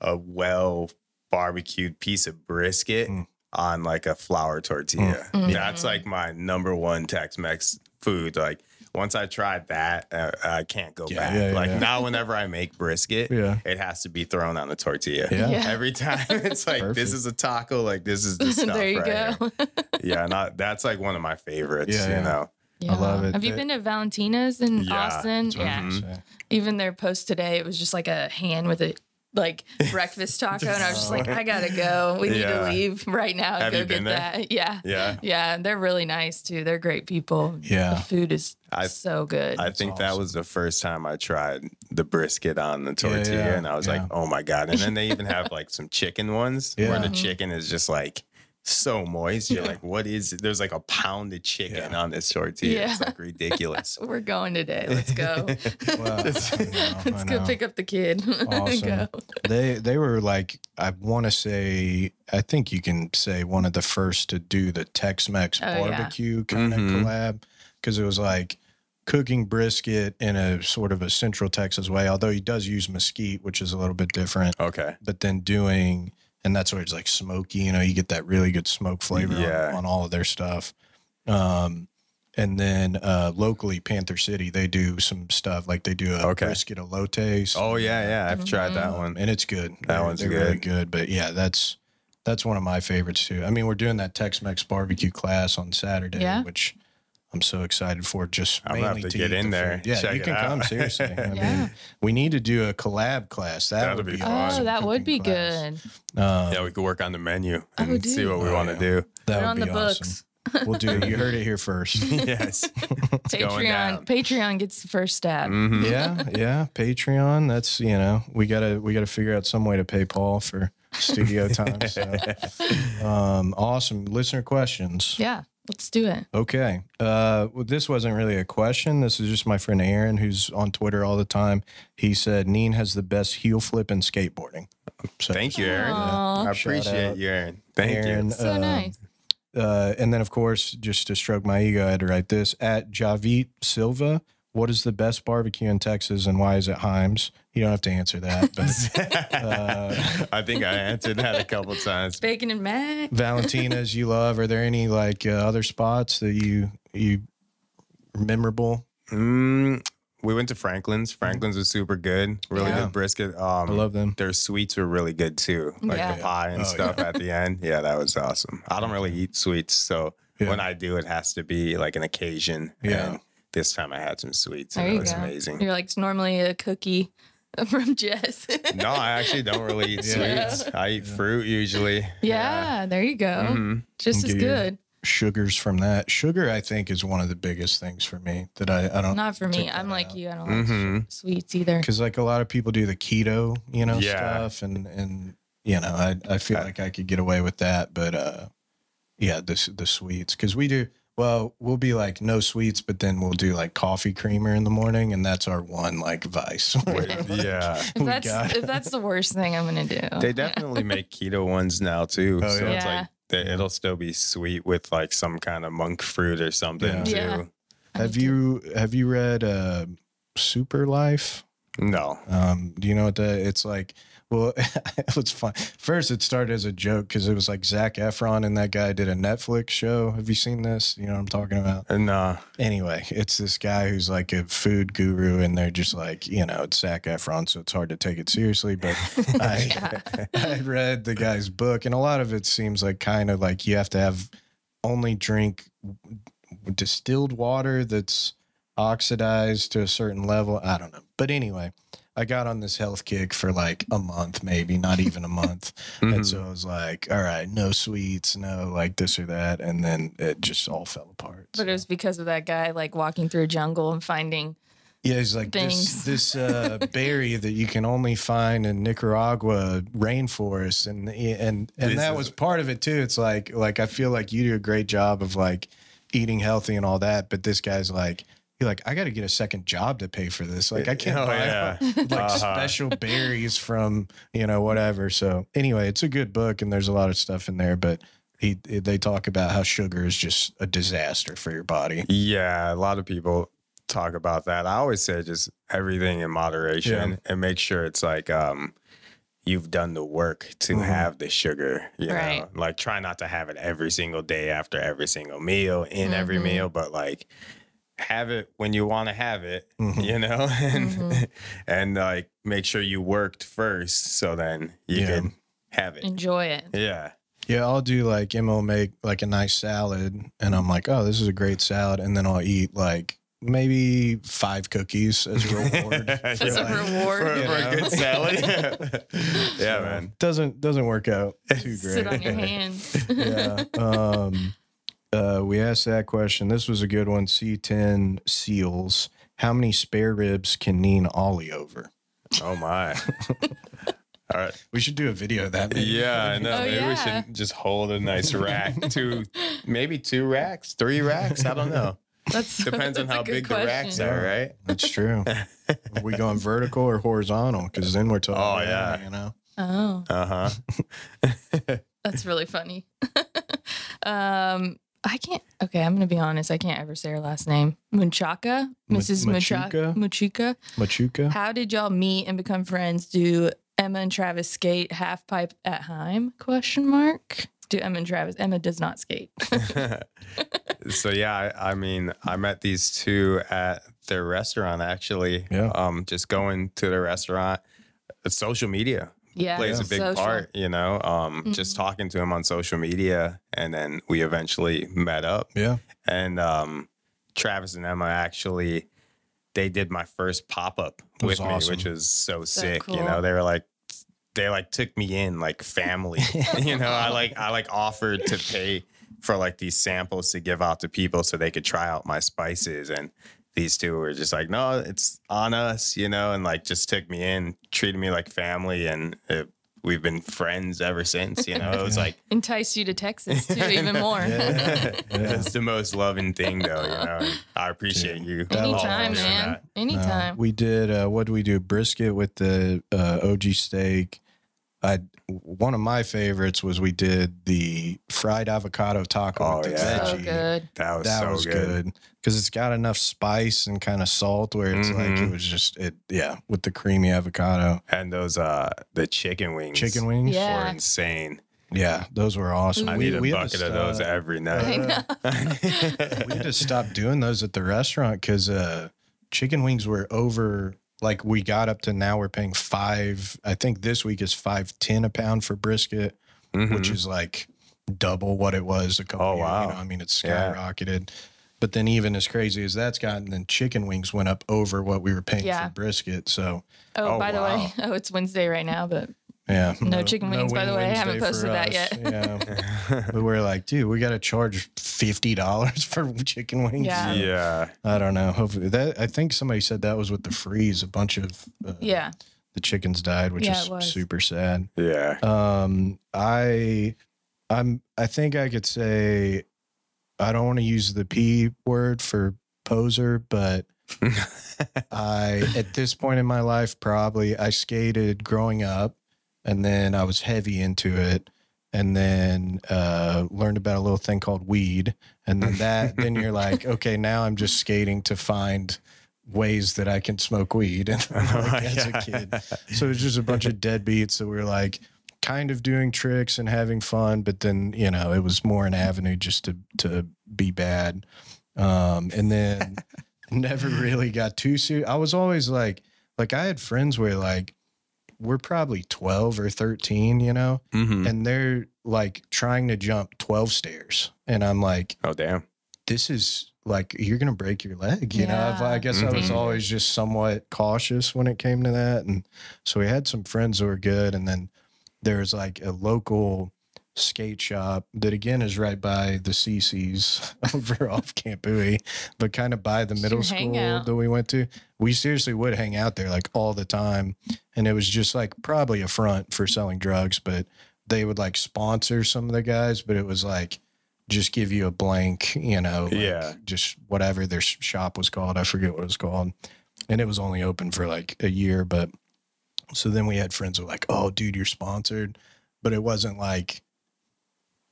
[SPEAKER 3] a well barbecued piece of brisket
[SPEAKER 1] Mm.
[SPEAKER 3] on like a flour tortilla.
[SPEAKER 2] Mm.
[SPEAKER 3] That's like my number one Tex-Mex food. Like once I tried that, uh, I can't go
[SPEAKER 1] Yeah,
[SPEAKER 3] back.
[SPEAKER 1] yeah, yeah,
[SPEAKER 3] like
[SPEAKER 1] yeah.
[SPEAKER 3] now, whenever I make brisket,
[SPEAKER 1] Yeah.
[SPEAKER 3] it has to be thrown on the tortilla.
[SPEAKER 1] Yeah.
[SPEAKER 2] Yeah.
[SPEAKER 3] Every time it's like
[SPEAKER 1] Perfect.
[SPEAKER 3] this is a taco, like this is the stuff.
[SPEAKER 2] there you
[SPEAKER 3] right
[SPEAKER 2] go.
[SPEAKER 3] here. Yeah, not that's like one of my favorites.
[SPEAKER 1] Yeah,
[SPEAKER 3] you
[SPEAKER 1] yeah.
[SPEAKER 3] know.
[SPEAKER 2] Yeah.
[SPEAKER 1] love it.
[SPEAKER 2] Have you
[SPEAKER 1] It-
[SPEAKER 2] been to Valentina's in
[SPEAKER 3] Yeah,
[SPEAKER 2] Austin?
[SPEAKER 1] That's what I
[SPEAKER 2] Yeah.
[SPEAKER 1] was gonna.
[SPEAKER 2] Even their post today, it was just like a hand with a like breakfast taco, and I was just like, I gotta go. We need
[SPEAKER 3] Yeah.
[SPEAKER 2] to leave right now and
[SPEAKER 3] Have
[SPEAKER 2] go
[SPEAKER 3] you
[SPEAKER 2] get
[SPEAKER 3] there?
[SPEAKER 2] that. Yeah.
[SPEAKER 3] Yeah.
[SPEAKER 2] Yeah, they're really nice too. They're great people.
[SPEAKER 1] Yeah.
[SPEAKER 2] the food is
[SPEAKER 3] I-
[SPEAKER 2] so good.
[SPEAKER 3] I
[SPEAKER 1] That's
[SPEAKER 3] think that was the first time I tried the brisket on the tortilla,
[SPEAKER 1] yeah,
[SPEAKER 3] and I was
[SPEAKER 1] yeah.
[SPEAKER 3] like, "Oh my god!" And then they even have like some chicken ones where the chicken is just like so moist. You're like, "What is?" it? There's like a pound of chicken
[SPEAKER 1] Yeah.
[SPEAKER 3] on this tortilla. It's
[SPEAKER 2] Yeah.
[SPEAKER 3] like ridiculous.
[SPEAKER 2] We're going today. Let's go.
[SPEAKER 1] Well, I know,
[SPEAKER 2] Let's go
[SPEAKER 1] know.
[SPEAKER 2] pick up the kid.
[SPEAKER 1] Awesome.
[SPEAKER 2] go.
[SPEAKER 1] They they were like I want to say I think you can say one of the first to do the Tex-Mex
[SPEAKER 2] Oh, yeah.
[SPEAKER 1] barbecue kind of
[SPEAKER 3] Mhm.
[SPEAKER 1] collab because it was like cooking brisket in a sort of a Central Texas way. Although he does use mesquite, which is a little bit different.
[SPEAKER 3] okay.
[SPEAKER 1] But then doing and that's where it's like smoky. You know, you get that really good smoke flavor
[SPEAKER 3] Yeah.
[SPEAKER 1] on, on all of their stuff. Um, and then uh, locally, Panther City, they do some stuff like they do a
[SPEAKER 3] Okay.
[SPEAKER 1] brisket elote.
[SPEAKER 3] Oh yeah, yeah. I've tried that one.
[SPEAKER 1] and it's good.
[SPEAKER 3] That
[SPEAKER 1] They're-
[SPEAKER 3] one's
[SPEAKER 1] they're really
[SPEAKER 3] good.
[SPEAKER 1] good. But yeah, that's that's one of my favorites too. I mean, we're doing that Tex-Mex barbecue class on Saturday,
[SPEAKER 2] Yeah.
[SPEAKER 1] which I'm so excited for. Just
[SPEAKER 3] I'm gonna
[SPEAKER 1] mainly
[SPEAKER 3] to
[SPEAKER 1] to
[SPEAKER 3] get in
[SPEAKER 1] the
[SPEAKER 3] there,
[SPEAKER 1] food. Yeah,
[SPEAKER 3] check
[SPEAKER 1] you
[SPEAKER 3] it
[SPEAKER 1] can come seriously. I
[SPEAKER 2] Yeah.
[SPEAKER 1] mean, we need to do a collab class. That
[SPEAKER 3] That'd
[SPEAKER 1] would
[SPEAKER 3] be
[SPEAKER 1] be,
[SPEAKER 3] fun.
[SPEAKER 2] Oh,
[SPEAKER 1] awesome.
[SPEAKER 2] that would be
[SPEAKER 1] class.
[SPEAKER 2] good.
[SPEAKER 1] Um,
[SPEAKER 3] Yeah, we could work on the menu
[SPEAKER 2] Oh,
[SPEAKER 3] and see what we
[SPEAKER 1] Oh,
[SPEAKER 3] want
[SPEAKER 1] yeah.
[SPEAKER 3] to do.
[SPEAKER 1] that
[SPEAKER 2] Put
[SPEAKER 1] would
[SPEAKER 2] on
[SPEAKER 1] be
[SPEAKER 2] the
[SPEAKER 1] awesome.
[SPEAKER 2] books.
[SPEAKER 1] We'll do it. You heard it here first.
[SPEAKER 3] yes. It's going down.
[SPEAKER 2] Patreon. Patreon gets the first stab.
[SPEAKER 3] Mhm.
[SPEAKER 1] yeah, yeah. Patreon. That's you know we gotta we gotta figure out some way to pay Paul for studio time. So. Um, awesome listener questions.
[SPEAKER 2] Yeah, let's do it.
[SPEAKER 1] Okay. Uh, well, this wasn't really a question. This is just my friend Aaron, who's on Twitter all the time. He said Neen has the best heel flip in skateboarding. So,
[SPEAKER 3] Thank you, Aaron.
[SPEAKER 2] Aw.
[SPEAKER 3] I appreciate you, Aaron. Thank
[SPEAKER 1] Aaron,
[SPEAKER 3] you.
[SPEAKER 2] So
[SPEAKER 1] um,
[SPEAKER 2] nice.
[SPEAKER 1] Uh, and then, of course, just to stroke my ego, I had to write this at Javit Silva. What is the best barbecue in Texas, and why is it Heim's? You don't have to answer that, but uh,
[SPEAKER 3] I think I answered that a couple times.
[SPEAKER 2] Bacon and mac.
[SPEAKER 1] Valentina's you love. Are there any like uh, other spots that you you memorable?
[SPEAKER 3] Mm, we went to Franklin's. Franklin's was super good. Really
[SPEAKER 2] Yeah.
[SPEAKER 3] good brisket. Um,
[SPEAKER 1] I love them.
[SPEAKER 3] Their sweets were really good too, like
[SPEAKER 2] Yeah.
[SPEAKER 3] the pie and
[SPEAKER 1] Oh,
[SPEAKER 3] stuff at the end. Yeah, that was awesome. I don't really eat sweets, so
[SPEAKER 1] Yeah.
[SPEAKER 3] when I do, it has to be like an occasion.
[SPEAKER 1] Yeah.
[SPEAKER 3] And this time I had some sweets,
[SPEAKER 2] There
[SPEAKER 3] and it was
[SPEAKER 2] go.
[SPEAKER 3] amazing.
[SPEAKER 2] You're like it's normally a cookie from Jess.
[SPEAKER 3] no, I actually don't really eat
[SPEAKER 1] Yeah.
[SPEAKER 3] sweets. I eat fruit usually.
[SPEAKER 2] yeah, there you go.
[SPEAKER 3] Mhm.
[SPEAKER 2] Just as good.
[SPEAKER 1] Sugars from that. Sugar, I think, is one of the biggest things for me that I, I don't
[SPEAKER 2] Not for me. I'm like
[SPEAKER 1] out.
[SPEAKER 2] you. I don't like
[SPEAKER 3] Mhm.
[SPEAKER 2] sweets either.
[SPEAKER 1] because like a lot of people do the keto, you know,
[SPEAKER 3] Yeah.
[SPEAKER 1] stuff, and and you know, I I feel like I could get away with that, but uh, yeah, the the sweets because we do well. We'll be like no sweets, but then we'll do like coffee creamer in the morning, and that's our one like vice.
[SPEAKER 3] Wait, yeah.
[SPEAKER 2] If
[SPEAKER 1] we
[SPEAKER 2] that's
[SPEAKER 1] got
[SPEAKER 2] if that's the worst thing I'm gonna do.
[SPEAKER 3] They definitely make keto ones now too.
[SPEAKER 1] Oh,
[SPEAKER 3] so
[SPEAKER 1] yeah.
[SPEAKER 3] it's like they, it'll still be sweet with like some kind of monk fruit or something
[SPEAKER 1] Yeah.
[SPEAKER 3] too.
[SPEAKER 2] Yeah.
[SPEAKER 1] have you have you read uh, Super Life?
[SPEAKER 3] No.
[SPEAKER 1] Um, do you know what that? It's like, well, it was fun. First, it started as a joke because it was like Zac Efron and that guy did a Netflix show. Have you seen this? You know what I'm talking about?
[SPEAKER 3] Uh, no.
[SPEAKER 1] Anyway, it's this guy who's like a food guru, and they're just like, you know, it's Zac Efron, so it's hard to take it seriously. But I, I read the guy's book, and a lot of it seems like kind of like you have to have only drink distilled water that's oxidized to a certain level. I don't know. But anyway, I got on this health kick for like a month, maybe not even a month. And
[SPEAKER 3] Mhm.
[SPEAKER 1] so I was like, all right, no sweets, no like this or that. And then it just all fell apart.
[SPEAKER 2] But it was because of that guy like walking through a jungle and finding
[SPEAKER 1] Yeah, he's like
[SPEAKER 2] things.
[SPEAKER 1] this this uh, berry that you can only find in Nicaragua rainforest, and and and
[SPEAKER 3] This
[SPEAKER 1] that
[SPEAKER 3] is-
[SPEAKER 1] was part of it too. It's like like I feel like you do a great job of like eating healthy and all that, but this guy's like. You're like, I got to get a second job to pay for this. Like, I can't
[SPEAKER 3] Oh,
[SPEAKER 1] buy
[SPEAKER 3] yeah.
[SPEAKER 1] like
[SPEAKER 3] Uh-huh.
[SPEAKER 1] special berries from you know whatever. So anyway, it's a good book, and there's a lot of stuff in there. But he they talk about how sugar is just a disaster for your body.
[SPEAKER 3] Yeah, a lot of people talk about that. I always say just everything in moderation
[SPEAKER 1] Yeah.
[SPEAKER 3] and make sure it's like um you've done the work to
[SPEAKER 1] Mhm.
[SPEAKER 3] have the sugar, you
[SPEAKER 2] Right.
[SPEAKER 3] know. Like try not to have it every single day after every single meal in every
[SPEAKER 2] Mhm.
[SPEAKER 3] meal, but like have it when you want to have it,
[SPEAKER 1] Mhm.
[SPEAKER 3] you know, and
[SPEAKER 2] Mhm.
[SPEAKER 3] and like make sure you worked first, so then you
[SPEAKER 1] Yeah.
[SPEAKER 3] can have it.
[SPEAKER 2] Enjoy it.
[SPEAKER 3] Yeah.
[SPEAKER 1] Yeah, I'll do like Emma will make like a nice salad, and I'm like, oh, this is a great salad, and then I'll eat like maybe five cookies as a reward.
[SPEAKER 2] As a
[SPEAKER 1] like,
[SPEAKER 2] reward.
[SPEAKER 3] for,
[SPEAKER 1] You
[SPEAKER 3] for a
[SPEAKER 1] know?
[SPEAKER 3] good salad. yeah,
[SPEAKER 1] So,
[SPEAKER 3] man.
[SPEAKER 1] Doesn't doesn't work out too great.
[SPEAKER 2] Sit on your hands.
[SPEAKER 1] yeah. Um, uh, we asked that question. This was a good one. C10 seals. How many spare ribs can Neen ollie over?
[SPEAKER 3] Oh my. All right.
[SPEAKER 1] We should do a video of that. maybe.
[SPEAKER 3] Yeah, I know.
[SPEAKER 2] Oh,
[SPEAKER 3] maybe we should just hold a nice rack, two, maybe two racks, three racks. I don't know.
[SPEAKER 2] That's
[SPEAKER 3] Depends on
[SPEAKER 2] that's a
[SPEAKER 3] how
[SPEAKER 2] good
[SPEAKER 3] big the racks are, right?
[SPEAKER 1] That's true. are we going vertical or horizontal? Because then we're talking.
[SPEAKER 3] Oh, yeah.
[SPEAKER 1] You know.
[SPEAKER 2] Oh,
[SPEAKER 3] Uh huh.
[SPEAKER 2] that's really funny. um, I can't. Okay, I'm gonna be honest. I can't ever say her last name. Munchaka, Mrs.
[SPEAKER 1] Machuca?
[SPEAKER 2] Machuca. Machuca.
[SPEAKER 1] Machuca.
[SPEAKER 2] How did y'all meet and become friends? Do Emma and Travis skate half pipe at Heim? Question mark. Do Emma and Travis? Emma does not skate.
[SPEAKER 3] so yeah, I, I mean, I met these two at their restaurant actually.
[SPEAKER 1] Yeah.
[SPEAKER 3] Um, just going to the restaurant. Social media
[SPEAKER 2] yeah,
[SPEAKER 3] plays a big
[SPEAKER 2] social.
[SPEAKER 3] part, you know. Um, just
[SPEAKER 2] Mhm.
[SPEAKER 3] talking to him on social media, and then we eventually met up.
[SPEAKER 1] Yeah.
[SPEAKER 3] and um, Travis and Emma actually they did my first pop up
[SPEAKER 1] It was
[SPEAKER 3] with me, which was so,
[SPEAKER 2] So
[SPEAKER 3] sick. You know, they were like they like took me in like family. you know, I like I like offered to pay for like these samples to give out to people so they could try out my spices and these two were just like, no, it's on us, you know, and like just took me in, treated me like family, and it, we've been friends ever since. You know, it was like
[SPEAKER 2] Entice you to Texas too, even more.
[SPEAKER 1] Yeah.
[SPEAKER 3] it's the most loving thing, though. You know, and I appreciate you.
[SPEAKER 2] Anytime, man.
[SPEAKER 3] that.
[SPEAKER 1] No,
[SPEAKER 2] Anytime.
[SPEAKER 1] we did. Uh, what did we do? Brisket with the uh, OG steak. I one of my favorites was we did the fried avocado taco
[SPEAKER 3] Oh,
[SPEAKER 1] with the
[SPEAKER 3] yeah.
[SPEAKER 2] so
[SPEAKER 1] veggie.
[SPEAKER 2] good.
[SPEAKER 3] That was
[SPEAKER 1] that
[SPEAKER 3] so
[SPEAKER 1] was
[SPEAKER 3] good.
[SPEAKER 1] good because it's got enough spice and kind of salt where it's like it was just it. Yeah, with the creamy avocado
[SPEAKER 3] And those uh the chicken wings,
[SPEAKER 1] chicken wings.
[SPEAKER 3] were insane.
[SPEAKER 1] Yeah, those were awesome.
[SPEAKER 3] I
[SPEAKER 1] We-
[SPEAKER 3] need a
[SPEAKER 1] we had to
[SPEAKER 3] bucket of those
[SPEAKER 1] stop-
[SPEAKER 3] every
[SPEAKER 2] I
[SPEAKER 3] night.
[SPEAKER 2] know.
[SPEAKER 1] we had to stop doing those at the restaurant because uh, chicken wings were over. Like we got up to now, we're paying five. I think this week is five ten a pound for brisket, which
[SPEAKER 3] Mhm.
[SPEAKER 1] is like double what it was a couple.
[SPEAKER 3] Oh,
[SPEAKER 1] years,
[SPEAKER 3] wow.
[SPEAKER 1] You know, I mean, it's
[SPEAKER 3] Yeah.
[SPEAKER 1] skyrocketed. But then, even as crazy as that's gotten, then chicken wings went up over what we were paying
[SPEAKER 2] Yeah.
[SPEAKER 1] for brisket. So
[SPEAKER 2] Oh,
[SPEAKER 3] Oh,
[SPEAKER 2] by the way, oh, it's Wednesday right now, but
[SPEAKER 1] yeah,
[SPEAKER 2] No chicken wings, by the way. I haven't posted that yet.
[SPEAKER 1] Yeah, but we're like, dude, we got to charge fifty dollars for chicken wings.
[SPEAKER 2] Yeah.
[SPEAKER 3] yeah.
[SPEAKER 1] I don't know. Hopefully, that I think somebody said that was with the freeze. A bunch of uh,
[SPEAKER 2] yeah,
[SPEAKER 1] the chickens died, which
[SPEAKER 2] Yeah,
[SPEAKER 1] is super sad.
[SPEAKER 3] Yeah.
[SPEAKER 1] Um, I, I'm, I think I could say, I don't want to use the p word for poser, but I, at this point in my life, probably I skated growing up, and then I was heavy into it. And then uh, learned about a little thing called weed, and then that, then you're like, okay, now I'm just skating to find ways that I can smoke weed. And like, as a kid, so it's just a bunch of deadbeats that were like kind of doing tricks and having fun, but then you know it was more an avenue just to to be bad. Um, and then never really got too serious. I was always like, like I had friends where like we're probably twelve or thirteen, you know,
[SPEAKER 3] Mhm.
[SPEAKER 1] and they're like trying to jump twelve stairs, and I'm like,
[SPEAKER 3] Oh damn.
[SPEAKER 1] this is like you're gonna break your leg you know I've- i
[SPEAKER 2] Yeah.
[SPEAKER 1] guess i was
[SPEAKER 3] Mhm.
[SPEAKER 1] always just somewhat cautious when it came to that and so we had some friends who were good and then there's like a local skate shop that again is right by the cc's over off camp Bowie, but kind of by the middle school
[SPEAKER 2] hangout.
[SPEAKER 1] that we went to we seriously would hang out there like all the time and it was just like probably a front for selling drugs but they would like sponsor some of the guys but it was like just give you a blank, you know, like,
[SPEAKER 3] Yeah.
[SPEAKER 1] just whatever their shop was called. I forget what it was called. And it was only open for like a year. But so then we had friends who were like, oh, dude, you're sponsored. But it wasn't like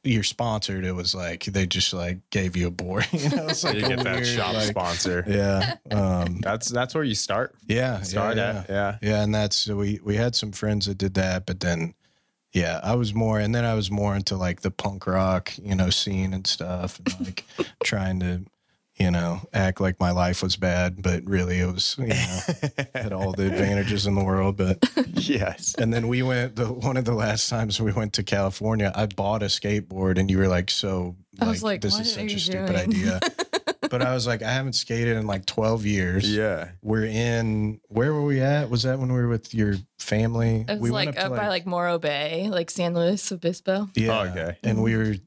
[SPEAKER 1] you're sponsored. It was like they just like gave you a board. You know, it's like
[SPEAKER 3] you get that
[SPEAKER 1] weird,
[SPEAKER 3] shop
[SPEAKER 1] like-
[SPEAKER 3] sponsor.
[SPEAKER 1] Yeah. Um,
[SPEAKER 3] That's that's where you start.
[SPEAKER 1] yeah.
[SPEAKER 3] Start
[SPEAKER 1] yeah, yeah.
[SPEAKER 3] at. Yeah.
[SPEAKER 1] Yeah, and that's we we had some friends that did that, but then yeah, I was more and then I was more into like the punk rock, you know, scene and stuff and like trying to you know, act like my life was bad, but really it was, you know, had all the advantages in the world. But
[SPEAKER 3] yes.
[SPEAKER 1] and then we went the one of the last times we went to California, I bought a skateboard and you were like, so
[SPEAKER 2] I was like,
[SPEAKER 1] this is such
[SPEAKER 2] you
[SPEAKER 1] a stupid idea. but I was like, I haven't skated in like 12 years.
[SPEAKER 3] Yeah.
[SPEAKER 1] We're in where were we at? Was that when we were with your family?
[SPEAKER 2] It was
[SPEAKER 1] we
[SPEAKER 2] like up, by like Morro Bay, like San Luis Obispo.
[SPEAKER 1] yeah.
[SPEAKER 3] Oh, okay.
[SPEAKER 1] And we were s-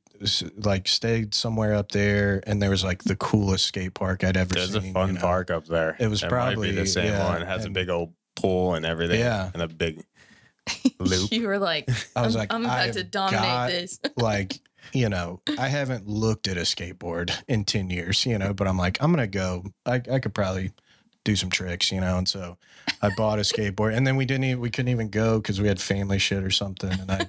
[SPEAKER 1] like stayed somewhere up there, and there was like the coolest skate park I'd ever seen.
[SPEAKER 3] There's a fun
[SPEAKER 1] you know?
[SPEAKER 3] park up there.
[SPEAKER 1] It was
[SPEAKER 3] might
[SPEAKER 1] probably-
[SPEAKER 3] the same
[SPEAKER 1] yeah,
[SPEAKER 3] one. It has a big old pool and everything.
[SPEAKER 1] Yeah.
[SPEAKER 3] And a big loop.
[SPEAKER 2] you were like,
[SPEAKER 1] I was
[SPEAKER 2] I'm,
[SPEAKER 1] like,
[SPEAKER 2] I'm about
[SPEAKER 1] I've
[SPEAKER 2] to dominate
[SPEAKER 1] got-
[SPEAKER 2] this.
[SPEAKER 1] like you know i haven't looked at a skateboard in 10 years you know but i'm like i'm gonna go i, I could probably do some tricks you know and so i bought a skateboard and then we didn't even we couldn't even go because we had family shit or something and i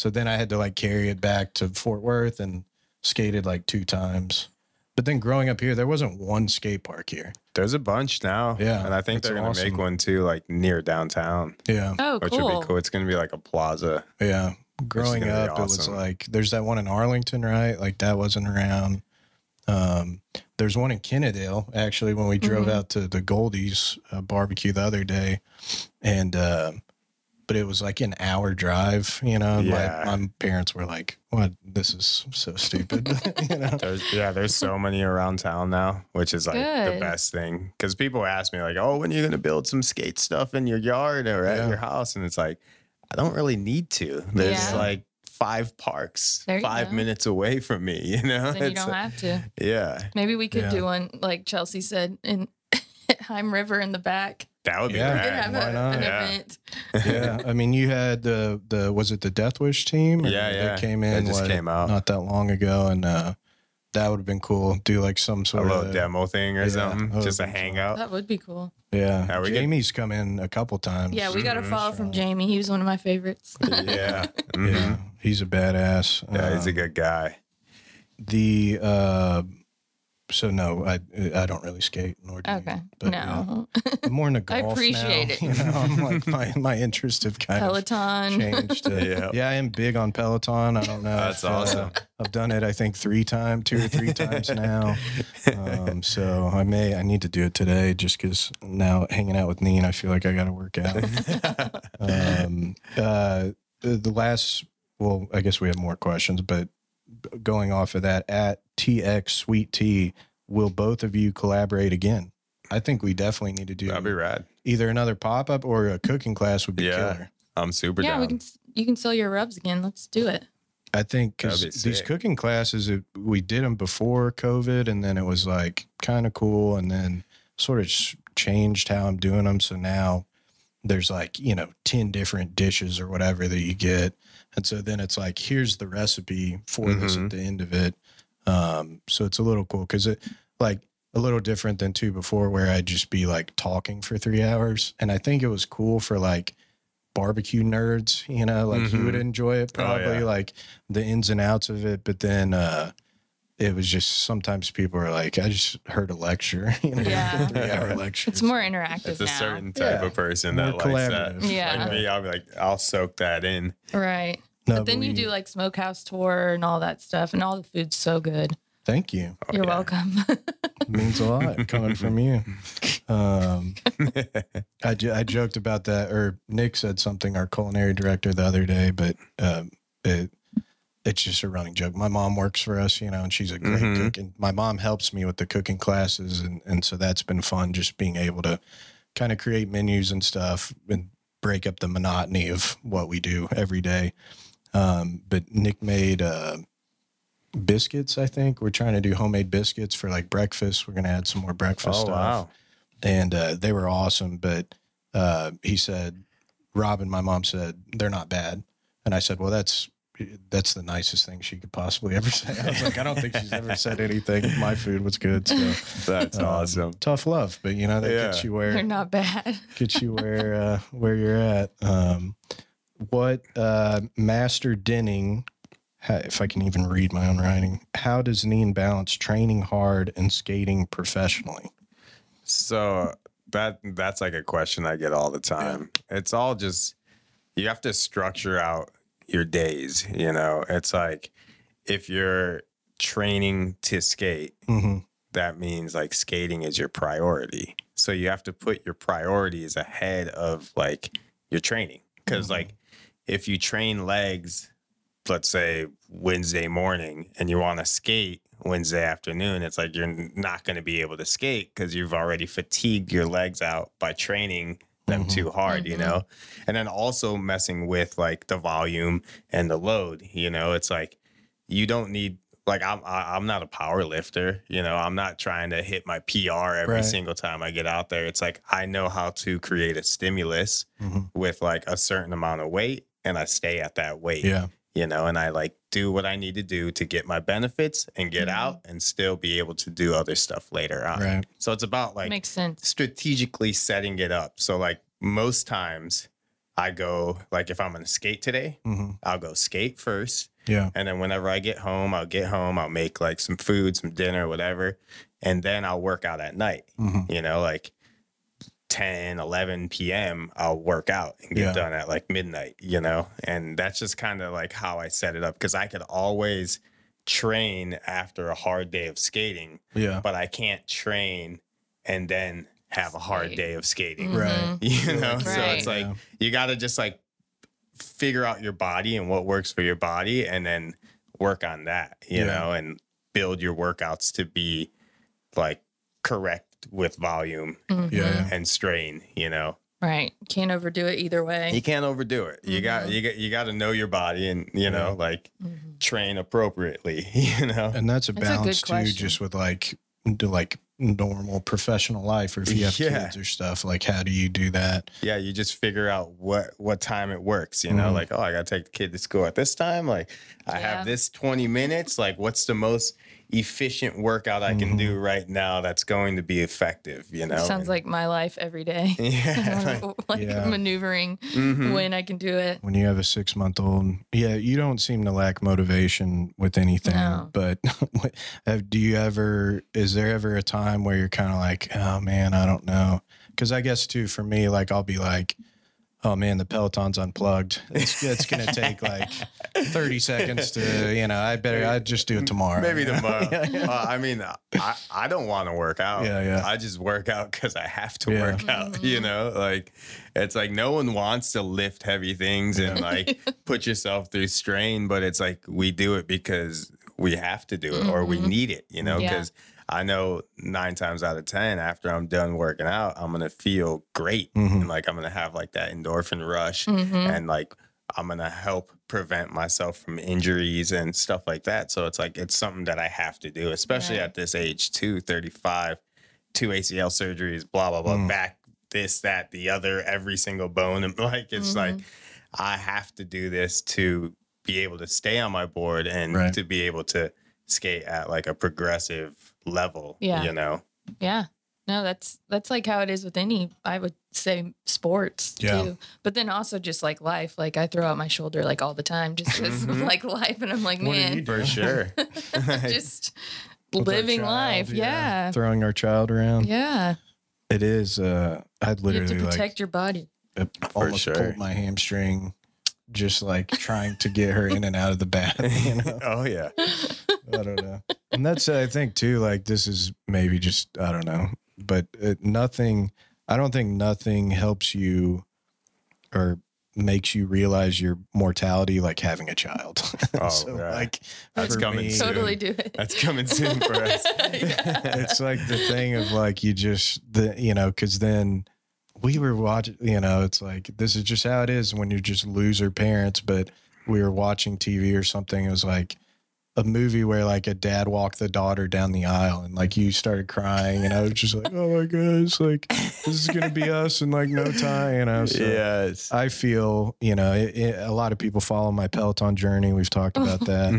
[SPEAKER 1] so then i had to like carry it back to fort worth and skated like two times but then growing up here there wasn't one skate park here
[SPEAKER 3] There's a bunch now.
[SPEAKER 1] Yeah,
[SPEAKER 3] And I think they're gonna
[SPEAKER 1] awesome.
[SPEAKER 3] make one too, like near downtown,
[SPEAKER 1] yeah
[SPEAKER 2] Oh,
[SPEAKER 3] which
[SPEAKER 2] cool.
[SPEAKER 3] would be cool. It's gonna be like a plaza.
[SPEAKER 1] yeah growing
[SPEAKER 3] gonna be
[SPEAKER 1] up it was like there's that one in arlington right like that wasn't around um there's one in kennedale actually when we drove
[SPEAKER 2] Mhm.
[SPEAKER 1] out to the Goldee's uh, barbecue the other day and uh, but it was like an hour drive you know
[SPEAKER 3] Yeah.
[SPEAKER 1] my, my parents were like what this is so stupid you know
[SPEAKER 3] There's yeah, there's so many around town now, which is like the best thing. Because people ask me like, "Oh, when are you gonna build some skate stuff in your yard or at
[SPEAKER 1] Yeah.
[SPEAKER 3] your house?" And it's like, I don't really need to. There's
[SPEAKER 2] Yeah.
[SPEAKER 3] like five parks five
[SPEAKER 2] go.
[SPEAKER 3] minutes away from me. You know,
[SPEAKER 2] then you don't have to.
[SPEAKER 3] yeah,
[SPEAKER 2] Maybe we could
[SPEAKER 1] Yeah.
[SPEAKER 2] do one like Chelsea said in Heim River in the back.
[SPEAKER 3] That would be
[SPEAKER 1] Yeah.
[SPEAKER 2] We could
[SPEAKER 3] rad.
[SPEAKER 2] have
[SPEAKER 1] why
[SPEAKER 2] a,
[SPEAKER 1] not?
[SPEAKER 2] an
[SPEAKER 3] Yeah.
[SPEAKER 2] event.
[SPEAKER 1] yeah i mean you had the the was it the death wish team
[SPEAKER 3] Yeah,
[SPEAKER 1] They
[SPEAKER 3] yeah.
[SPEAKER 1] came
[SPEAKER 3] They
[SPEAKER 1] in
[SPEAKER 3] just
[SPEAKER 1] what,
[SPEAKER 3] came out.
[SPEAKER 1] not that long ago and uh that would have been cool do like some
[SPEAKER 3] a
[SPEAKER 1] sort
[SPEAKER 3] little
[SPEAKER 1] of
[SPEAKER 3] demo thing or
[SPEAKER 1] yeah,
[SPEAKER 3] something, just a
[SPEAKER 1] would've
[SPEAKER 3] hangout.
[SPEAKER 2] That would be cool.
[SPEAKER 1] Yeah,
[SPEAKER 3] Yeah, we could-
[SPEAKER 1] Jamie's come in a couple times.
[SPEAKER 2] Yeah, we got a
[SPEAKER 3] Mhm.
[SPEAKER 2] follow from Jamie. He was one of my favorites.
[SPEAKER 3] yeah, Mhm.
[SPEAKER 1] yeah, he's a badass.
[SPEAKER 3] yeah, he's a
[SPEAKER 1] Um,
[SPEAKER 3] good guy.
[SPEAKER 1] The uh, so no, I I don't really skate nor do you,
[SPEAKER 2] Okay.
[SPEAKER 1] but, yeah.
[SPEAKER 2] no.
[SPEAKER 1] I'm more into
[SPEAKER 2] I
[SPEAKER 1] golf.
[SPEAKER 2] appreciate
[SPEAKER 1] now,
[SPEAKER 2] it.
[SPEAKER 1] You know, I'm like my my interests have kind of
[SPEAKER 2] Peloton.
[SPEAKER 1] changed. To,
[SPEAKER 3] Yeah.
[SPEAKER 1] yeah. I am big on Peloton. I don't know.
[SPEAKER 3] That's
[SPEAKER 1] if, uh,
[SPEAKER 3] awesome.
[SPEAKER 1] I've done it. I think three times, two or three times now. Um, so I may I need to do it today just because now hanging out with Neen, I feel like I got to work out. um, uh, the, the last, well, I guess we have more questions, but going off of that, at TX Sweet Tea, will both of you collaborate again? I think we definitely need to do
[SPEAKER 3] That'd be rad.
[SPEAKER 1] either another pop up or a cooking class would be
[SPEAKER 3] Yeah.
[SPEAKER 1] killer.
[SPEAKER 3] I'm super
[SPEAKER 2] yeah,
[SPEAKER 3] down.
[SPEAKER 2] we can. You can sell your rubs again. Let's do it.
[SPEAKER 1] I think because
[SPEAKER 3] be
[SPEAKER 1] these cooking classes, it, we did them before COVID, and then it was like kind of cool, and then sort of sh- changed how I'm doing them. So now there's like you know ten different dishes or whatever that you get, and so then it's like here's the recipe for this
[SPEAKER 3] Mhm.
[SPEAKER 1] at the end of it. Um, so it's a little cool because it like a little different than two before where I'd just be like talking for three hours, and I think it was cool for like barbecue nerds, you know, like you would
[SPEAKER 3] Mhm.
[SPEAKER 1] enjoy it
[SPEAKER 3] Oh,
[SPEAKER 1] probably
[SPEAKER 3] yeah.
[SPEAKER 1] like the ins and outs of it. But then uh it was just sometimes people are like, I just heard a lecture, you know,
[SPEAKER 2] Yeah.
[SPEAKER 1] three hour lecture.
[SPEAKER 2] It's more interactive
[SPEAKER 3] It's a
[SPEAKER 2] now.
[SPEAKER 3] certain type
[SPEAKER 1] Yeah.
[SPEAKER 3] of person
[SPEAKER 1] More
[SPEAKER 3] that likes that.
[SPEAKER 2] Yeah.
[SPEAKER 3] Like me, I'll be like, I'll soak that in.
[SPEAKER 2] right.
[SPEAKER 1] No,
[SPEAKER 2] but then you
[SPEAKER 1] we-
[SPEAKER 2] do like smokehouse tour and all that stuff, and all the food's so good.
[SPEAKER 1] Thank you.
[SPEAKER 3] Oh,
[SPEAKER 2] You're
[SPEAKER 3] yeah.
[SPEAKER 2] welcome.
[SPEAKER 1] It means a lot coming from you. Um, I, joked about that, or Nick said something, our culinary director, the other day, but um, it it's just a running joke. My mom works for us, you know, and she's a great
[SPEAKER 3] Mhm.
[SPEAKER 1] cook, and my mom helps me with the cooking classes, and and so that's been fun, just being able to kind of create menus and stuff and break up the monotony of what we do every day. Um, but Nick made uh, biscuits. I think we're trying to do homemade biscuits for like breakfast. We're gonna add some more breakfast
[SPEAKER 3] oh
[SPEAKER 1] stuff
[SPEAKER 3] wow.
[SPEAKER 1] and uh, they were awesome. But uh, he said, Robin, my mom said they're not bad, and I said, well, that's that's the nicest thing she could possibly ever say. I was like, I don't think she's ever said anything. My food was good, so
[SPEAKER 3] That's
[SPEAKER 1] um,
[SPEAKER 3] awesome.
[SPEAKER 1] Tough love, but you know that
[SPEAKER 3] Yeah.
[SPEAKER 1] gets you where They're
[SPEAKER 2] not bad.
[SPEAKER 1] gets you where uh, where you're at. Um, what uh, Master Denning, if I can even read my own writing, how does Neen balance training hard and skating professionally?
[SPEAKER 3] So that that's like a question I get all the time. It's all just you have to structure out your days, you know. It's like if you're training to skate,
[SPEAKER 1] hmm
[SPEAKER 3] that means like skating is your priority. So you have to put your priorities ahead of like your training. because
[SPEAKER 1] Mm-hmm.
[SPEAKER 3] like if you train legs, let's say Wednesday morning, and you want to skate Wednesday afternoon, it's like you're not going to be able to skate because you've already fatigued your legs out by training them
[SPEAKER 1] Mhm.
[SPEAKER 3] too hard, you
[SPEAKER 2] Mhm.
[SPEAKER 3] know? And then also messing with like the volume and the load, you know? It's like you don't need like I'm I- I'm not a power lifter, you know. I'm not trying to hit my PR every
[SPEAKER 1] Right.
[SPEAKER 3] single time I get out there. It's like I know how to create a stimulus
[SPEAKER 1] Mhm.
[SPEAKER 3] with like a certain amount of weight and I stay at that weight
[SPEAKER 1] Yeah.
[SPEAKER 3] You know, and I like do what I need to do to get my benefits and get
[SPEAKER 2] Mhm.
[SPEAKER 3] out and still be able to do other stuff later on.
[SPEAKER 1] Right.
[SPEAKER 3] So it's about like
[SPEAKER 2] Makes sense.
[SPEAKER 3] strategically setting it up. So like most times I go like if I'm gonna skate today,
[SPEAKER 1] hmm
[SPEAKER 3] I'll go skate first.
[SPEAKER 1] Yeah.
[SPEAKER 3] And then whenever I get home, I'll get home, I'll make like some food, some dinner, whatever. And then I'll work out at night.
[SPEAKER 1] hmm
[SPEAKER 3] You know, like 10, 11 p.m., I'll work out and get
[SPEAKER 1] Yeah.
[SPEAKER 3] done at like midnight, you know? And that's just kind of like how I set it up because I could always train after a hard day of skating,
[SPEAKER 1] Yeah.
[SPEAKER 3] but I can't train and then have a hard day of skating.
[SPEAKER 1] Right.
[SPEAKER 2] Mhm.
[SPEAKER 3] You know, so it's like
[SPEAKER 1] Yeah.
[SPEAKER 3] you got to just like figure out your body and what works for your body and then work on that, you
[SPEAKER 1] Yeah.
[SPEAKER 3] know, and build your workouts to be like correct with volume
[SPEAKER 2] Mhm.
[SPEAKER 1] Yeah.
[SPEAKER 3] and strain, you know.
[SPEAKER 2] Right. Can't overdo it either way.
[SPEAKER 3] You can't overdo it. You got
[SPEAKER 2] Mhm.
[SPEAKER 3] you got you got to know your body and, you know,
[SPEAKER 1] Yeah.
[SPEAKER 3] like
[SPEAKER 2] Mhm.
[SPEAKER 3] train appropriately, you know.
[SPEAKER 1] And that's a
[SPEAKER 2] That's a
[SPEAKER 1] balance too,
[SPEAKER 2] question.
[SPEAKER 1] just with like the like normal professional life or if you have
[SPEAKER 3] Yeah.
[SPEAKER 1] kids or stuff like how do you do that
[SPEAKER 3] Yeah, you just figure out what what time it works, you know,
[SPEAKER 1] Mhm.
[SPEAKER 3] like oh, I got to take the kid to school at this time, like I
[SPEAKER 2] Yeah.
[SPEAKER 3] have this 20 minutes, like what's the most efficient workout I can do right now that's going to be effective, you know?
[SPEAKER 2] Sounds
[SPEAKER 3] And-
[SPEAKER 2] like my life every day.
[SPEAKER 3] yeah.
[SPEAKER 2] like
[SPEAKER 1] Yeah.
[SPEAKER 2] maneuvering
[SPEAKER 3] Mhm.
[SPEAKER 2] when I can do it.
[SPEAKER 1] when you have a six month old yeah you don't seem to lack motivation with anything
[SPEAKER 2] No.
[SPEAKER 1] but do you ever is there ever a time where you're kind of like oh man i don't know because i guess too for me like i'll be like oh man the peloton's unplugged it's, it's gonna take like 30 seconds to you know i better i'd just do it tomorrow
[SPEAKER 3] Maybe tomorrow.
[SPEAKER 1] yeah, yeah.
[SPEAKER 3] Uh, I mean, I, I don't want to work out.
[SPEAKER 1] Yeah, yeah.
[SPEAKER 3] I just work out because I have to
[SPEAKER 1] Yeah.
[SPEAKER 3] work out. You
[SPEAKER 2] Mhm.
[SPEAKER 3] know, like it's like no one wants to lift heavy things and like put yourself through strain, but it's like we do it because we have to do it or we
[SPEAKER 2] Mhm.
[SPEAKER 3] need it. You know,
[SPEAKER 2] Yeah.
[SPEAKER 3] Because I know nine times out of ten, after I'm done working out, I'm gonna feel great
[SPEAKER 1] Mhm.
[SPEAKER 3] and like I'm gonna have like that endorphin rush
[SPEAKER 2] Mhm.
[SPEAKER 3] and like I'm gonna help prevent myself from injuries and stuff like that. So it's like it's something that I have to do, especially
[SPEAKER 2] Right.
[SPEAKER 3] at this age too, 35, two ACL surgeries, blah blah blah,
[SPEAKER 1] Mm.
[SPEAKER 3] back this, that, the other, every single bone. And like it's like I have to do this to be able to stay on my board and
[SPEAKER 1] Right.
[SPEAKER 3] to be able to skate at like a progressive level.
[SPEAKER 2] Yeah.
[SPEAKER 3] You know?
[SPEAKER 2] Yeah. No, that's that's like how it is with any I would say sports
[SPEAKER 1] Yeah.
[SPEAKER 2] too. But then also just like life. Like I throw out my shoulder like all the time just 'cause of
[SPEAKER 3] Mhm.
[SPEAKER 2] like life and I'm like,
[SPEAKER 1] What
[SPEAKER 2] man,
[SPEAKER 1] do?
[SPEAKER 3] For sure.
[SPEAKER 2] just
[SPEAKER 1] With
[SPEAKER 2] living
[SPEAKER 1] child,
[SPEAKER 2] life. Yeah.
[SPEAKER 1] throwing our child around
[SPEAKER 2] Yeah.
[SPEAKER 1] it is uh i'd
[SPEAKER 2] You have
[SPEAKER 1] literally
[SPEAKER 2] to
[SPEAKER 1] like
[SPEAKER 2] protect your body.
[SPEAKER 1] Almost
[SPEAKER 3] sure.
[SPEAKER 1] pulled my hamstring just like trying to get her in and out of the bath you know
[SPEAKER 3] oh yeah.
[SPEAKER 1] i don't know and that's i think too like this is maybe just i don't know but it, nothing i don't think nothing helps you or makes you realize your mortality like having a child
[SPEAKER 3] Oh,
[SPEAKER 1] so
[SPEAKER 3] right.
[SPEAKER 1] like
[SPEAKER 3] That's coming
[SPEAKER 1] me,
[SPEAKER 3] soon.
[SPEAKER 2] Totally do it.
[SPEAKER 3] That's coming soon for us.
[SPEAKER 1] it's like the thing of like you just the you know because then we were watching you know it's like this is just how it is when you're just loser parents but we were watching tv or something it was like a movie where like a dad walked the daughter down the aisle and like you started crying and i was just like oh my god it's like this is gonna be us in like no time you know so
[SPEAKER 3] yes.
[SPEAKER 1] i feel you know it, it, a lot of people follow my peloton journey we've talked about that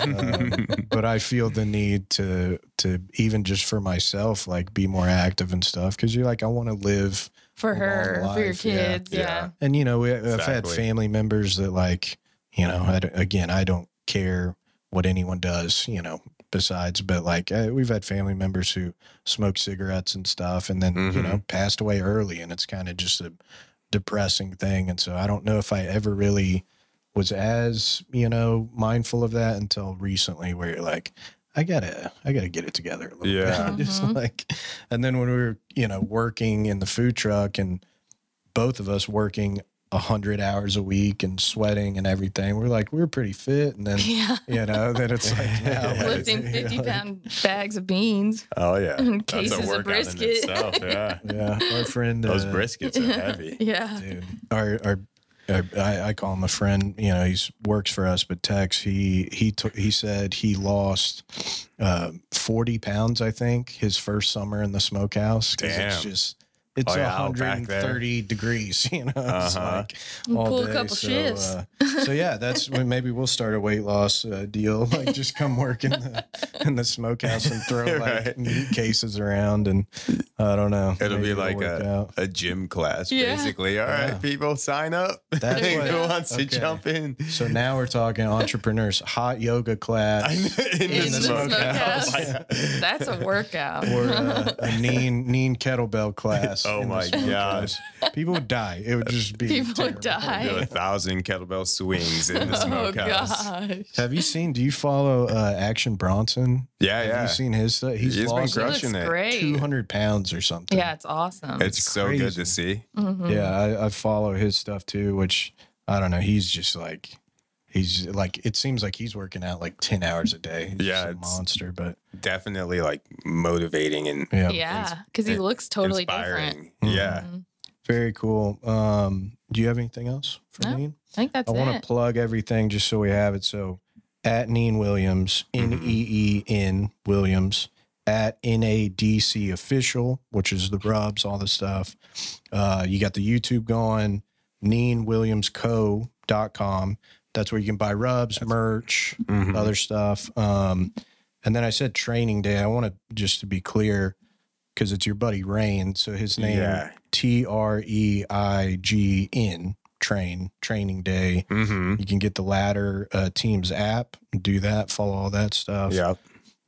[SPEAKER 1] um, but I feel the need to to even just for myself like be more active and stuff because you're like I want to live
[SPEAKER 2] For
[SPEAKER 1] a long
[SPEAKER 2] her, for your
[SPEAKER 1] life, yeah.
[SPEAKER 2] kids. Yeah.
[SPEAKER 1] and you know we, I've had family members that like you know I again I don't care what anyone does you know besides but like uh, we've had family members who smoke cigarettes and stuff and then you
[SPEAKER 3] Mhm.
[SPEAKER 1] know passed away early and it's kind of just a depressing thing and so I don't know if I ever really was as you know mindful of that until recently where you're like I gotta, I gotta get it together a little
[SPEAKER 3] Yeah.
[SPEAKER 1] bit. Just
[SPEAKER 2] Mhm.
[SPEAKER 1] like, and then when we were, you know, working in the food truck and both of us working a hundred hours a week and sweating and everything, we're like, we're pretty fit. And then,
[SPEAKER 2] Yeah.
[SPEAKER 1] you know, then it's like now like,
[SPEAKER 2] Lifting
[SPEAKER 1] you
[SPEAKER 2] 50
[SPEAKER 1] know,
[SPEAKER 2] pound bags of beans.
[SPEAKER 3] Oh yeah,
[SPEAKER 2] And
[SPEAKER 3] That's
[SPEAKER 2] cases
[SPEAKER 3] a
[SPEAKER 2] of
[SPEAKER 3] workout in
[SPEAKER 2] brisket.
[SPEAKER 3] itself, Yeah,
[SPEAKER 1] Yeah, our friend,
[SPEAKER 3] those
[SPEAKER 1] uh,
[SPEAKER 3] briskets are heavy.
[SPEAKER 2] Yeah.
[SPEAKER 1] dude. Our our, our I, I call him a friend. You know, he's works for us, but Tex he he took he said he lost uh, forty pounds. I think his first summer in the smokehouse.
[SPEAKER 3] Damn.
[SPEAKER 1] It's just. It's
[SPEAKER 3] Oh, yeah,
[SPEAKER 1] 130 degrees, you know.
[SPEAKER 3] Uh-huh.
[SPEAKER 1] like all
[SPEAKER 2] pull a
[SPEAKER 1] day.
[SPEAKER 2] couple
[SPEAKER 1] so,
[SPEAKER 2] shifts.
[SPEAKER 1] uh, so yeah, that's when maybe we'll start a weight loss uh, deal. Like just come work in the in the smokehouse and throw like meat cases around, and I don't know.
[SPEAKER 3] It'll
[SPEAKER 1] maybe
[SPEAKER 3] be like a, a gym class,
[SPEAKER 2] Yeah.
[SPEAKER 3] basically. All right,
[SPEAKER 1] Yeah.
[SPEAKER 3] people, sign up.
[SPEAKER 1] That's
[SPEAKER 2] There
[SPEAKER 1] what-
[SPEAKER 3] Who
[SPEAKER 2] go.
[SPEAKER 3] wants to jump in?
[SPEAKER 1] So now we're talking entrepreneurs, hot yoga class
[SPEAKER 3] in,
[SPEAKER 2] In
[SPEAKER 3] the
[SPEAKER 2] the
[SPEAKER 3] smokehouse.
[SPEAKER 2] smokehouse. That's a workout.
[SPEAKER 1] or uh, a mean mean kettlebell class.
[SPEAKER 3] Oh
[SPEAKER 1] in the
[SPEAKER 3] my
[SPEAKER 1] gosh. People would die. It would just be
[SPEAKER 2] People would
[SPEAKER 1] terrible.
[SPEAKER 2] die.
[SPEAKER 3] Do a thousand kettlebell swings in the
[SPEAKER 2] oh
[SPEAKER 3] smokehouse.
[SPEAKER 2] gosh.
[SPEAKER 1] Have you seen? Do you follow uh, Action Bronson?
[SPEAKER 3] Yeah,
[SPEAKER 1] Have
[SPEAKER 3] yeah.
[SPEAKER 1] you seen his stuff? He's,
[SPEAKER 3] He's been
[SPEAKER 1] lost
[SPEAKER 3] crushing it.
[SPEAKER 2] great.
[SPEAKER 1] two hundred pounds or something.
[SPEAKER 2] Yeah, it's awesome.
[SPEAKER 3] It's, so good to see.
[SPEAKER 2] Mhm.
[SPEAKER 1] yeah. I, I follow his stuff too, which I don't know. He's just like. He's like it seems like he's working out like ten hours a day. He's
[SPEAKER 3] Yeah,
[SPEAKER 1] a monster. But
[SPEAKER 3] Definitely like motivating and
[SPEAKER 1] yeah,
[SPEAKER 2] Yeah, because he looks totally different.
[SPEAKER 3] inspiring.
[SPEAKER 1] Mhm.
[SPEAKER 3] Yeah.
[SPEAKER 2] Mhm.
[SPEAKER 1] very cool. Um, do you have anything else for
[SPEAKER 2] No,
[SPEAKER 1] me?
[SPEAKER 2] I think that's
[SPEAKER 1] I want to plug everything just so we have it. So at Neen Williams, N E E N Williams, at NADC official, which is the rubs, all the stuff. Uh, you got the YouTube going, neenwilliamsco.com. That's where you can buy rubs, merch,
[SPEAKER 3] Mhm.
[SPEAKER 1] other stuff. Um, and then I said training day. I want to just to be clear because it's your buddy Rain. So his name
[SPEAKER 3] Yeah.
[SPEAKER 1] T R E I G N train training day.
[SPEAKER 3] Mm-hmm.
[SPEAKER 1] You can get the ladder uh, teams app, do that, follow all that stuff.
[SPEAKER 3] Yep.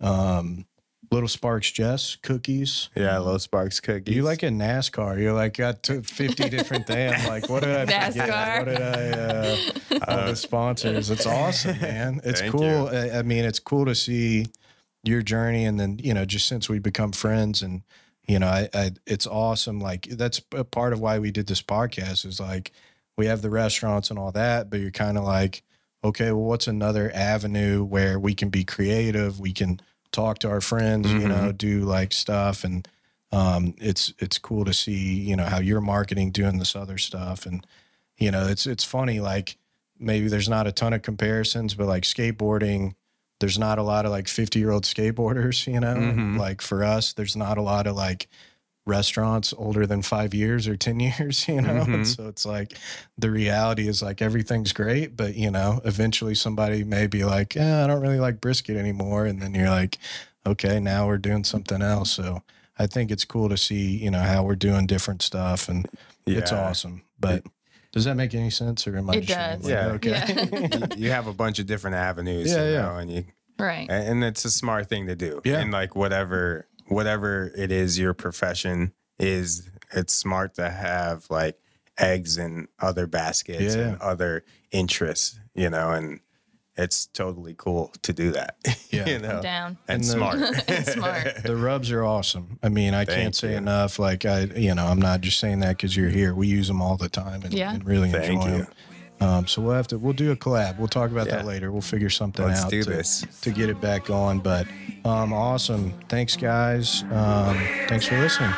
[SPEAKER 1] Um, Little Sparks Jess cookies.
[SPEAKER 3] Yeah. Little Sparks cookies.
[SPEAKER 1] You like a NASCAR? You're like got to 50 different things. Like, what did I forget?
[SPEAKER 2] NASCAR.
[SPEAKER 1] What did I? Uh, all the sponsors. It's awesome, man. It's
[SPEAKER 3] Thank
[SPEAKER 1] cool. I, I mean, it's cool to see your journey, and then you know, just since we become friends, and you know, I, I it's awesome. Like that's a part of why we did this podcast is like we have the restaurants and all that, but you're kind of like, okay, well, what's another avenue where we can be creative? We can talk to our friends, you know, do like stuff and um, it's it's cool to see you know how you're marketing doing this other stuff and you know it's it's funny like maybe there's not a ton of comparisons but like skateboarding there's not a lot of like 50 year old skateboarders you know
[SPEAKER 3] Mhm.
[SPEAKER 1] like for us there's not a lot of like restaurants older than five years or 10 years you know and
[SPEAKER 3] Mhm.
[SPEAKER 1] so it's like the reality is like everything's great but you know eventually somebody may be like yeah i don't really like brisket anymore and then you're like okay now we're doing something else so i think it's cool to see you know how we're doing different stuff and it's awesome but does that make any sense or am i
[SPEAKER 2] It
[SPEAKER 1] just
[SPEAKER 2] does.
[SPEAKER 1] rambling?
[SPEAKER 3] Yeah.
[SPEAKER 1] okay
[SPEAKER 3] you, you have a bunch of different avenues.
[SPEAKER 1] Yeah,
[SPEAKER 3] you
[SPEAKER 1] yeah.
[SPEAKER 3] and you
[SPEAKER 2] Right.
[SPEAKER 3] and and it's a smart thing to do.
[SPEAKER 1] Yeah.
[SPEAKER 3] And like whatever whatever it is your profession is, it's smart to have like eggs in other baskets
[SPEAKER 1] Yeah.
[SPEAKER 3] and other interests, you know, and it's totally cool to do that.
[SPEAKER 1] Yeah.
[SPEAKER 3] you know.
[SPEAKER 2] Down.
[SPEAKER 3] And,
[SPEAKER 1] And the-
[SPEAKER 3] smart.
[SPEAKER 2] And smart.
[SPEAKER 1] the rubs are awesome i mean i
[SPEAKER 3] Thank
[SPEAKER 1] can't say
[SPEAKER 3] you.
[SPEAKER 1] enough like i you know i'm not just saying that because you're here we use them all the time and,
[SPEAKER 2] Yeah.
[SPEAKER 1] and really
[SPEAKER 3] Thank
[SPEAKER 1] enjoy
[SPEAKER 3] you.
[SPEAKER 1] them um, so we'll have to we'll do a collab. We'll talk about that later. We'll figure something
[SPEAKER 3] Let's
[SPEAKER 1] out
[SPEAKER 3] do
[SPEAKER 1] to,
[SPEAKER 3] this.
[SPEAKER 1] to get it back on. But um, awesome. Thanks guys. Um, thanks for listening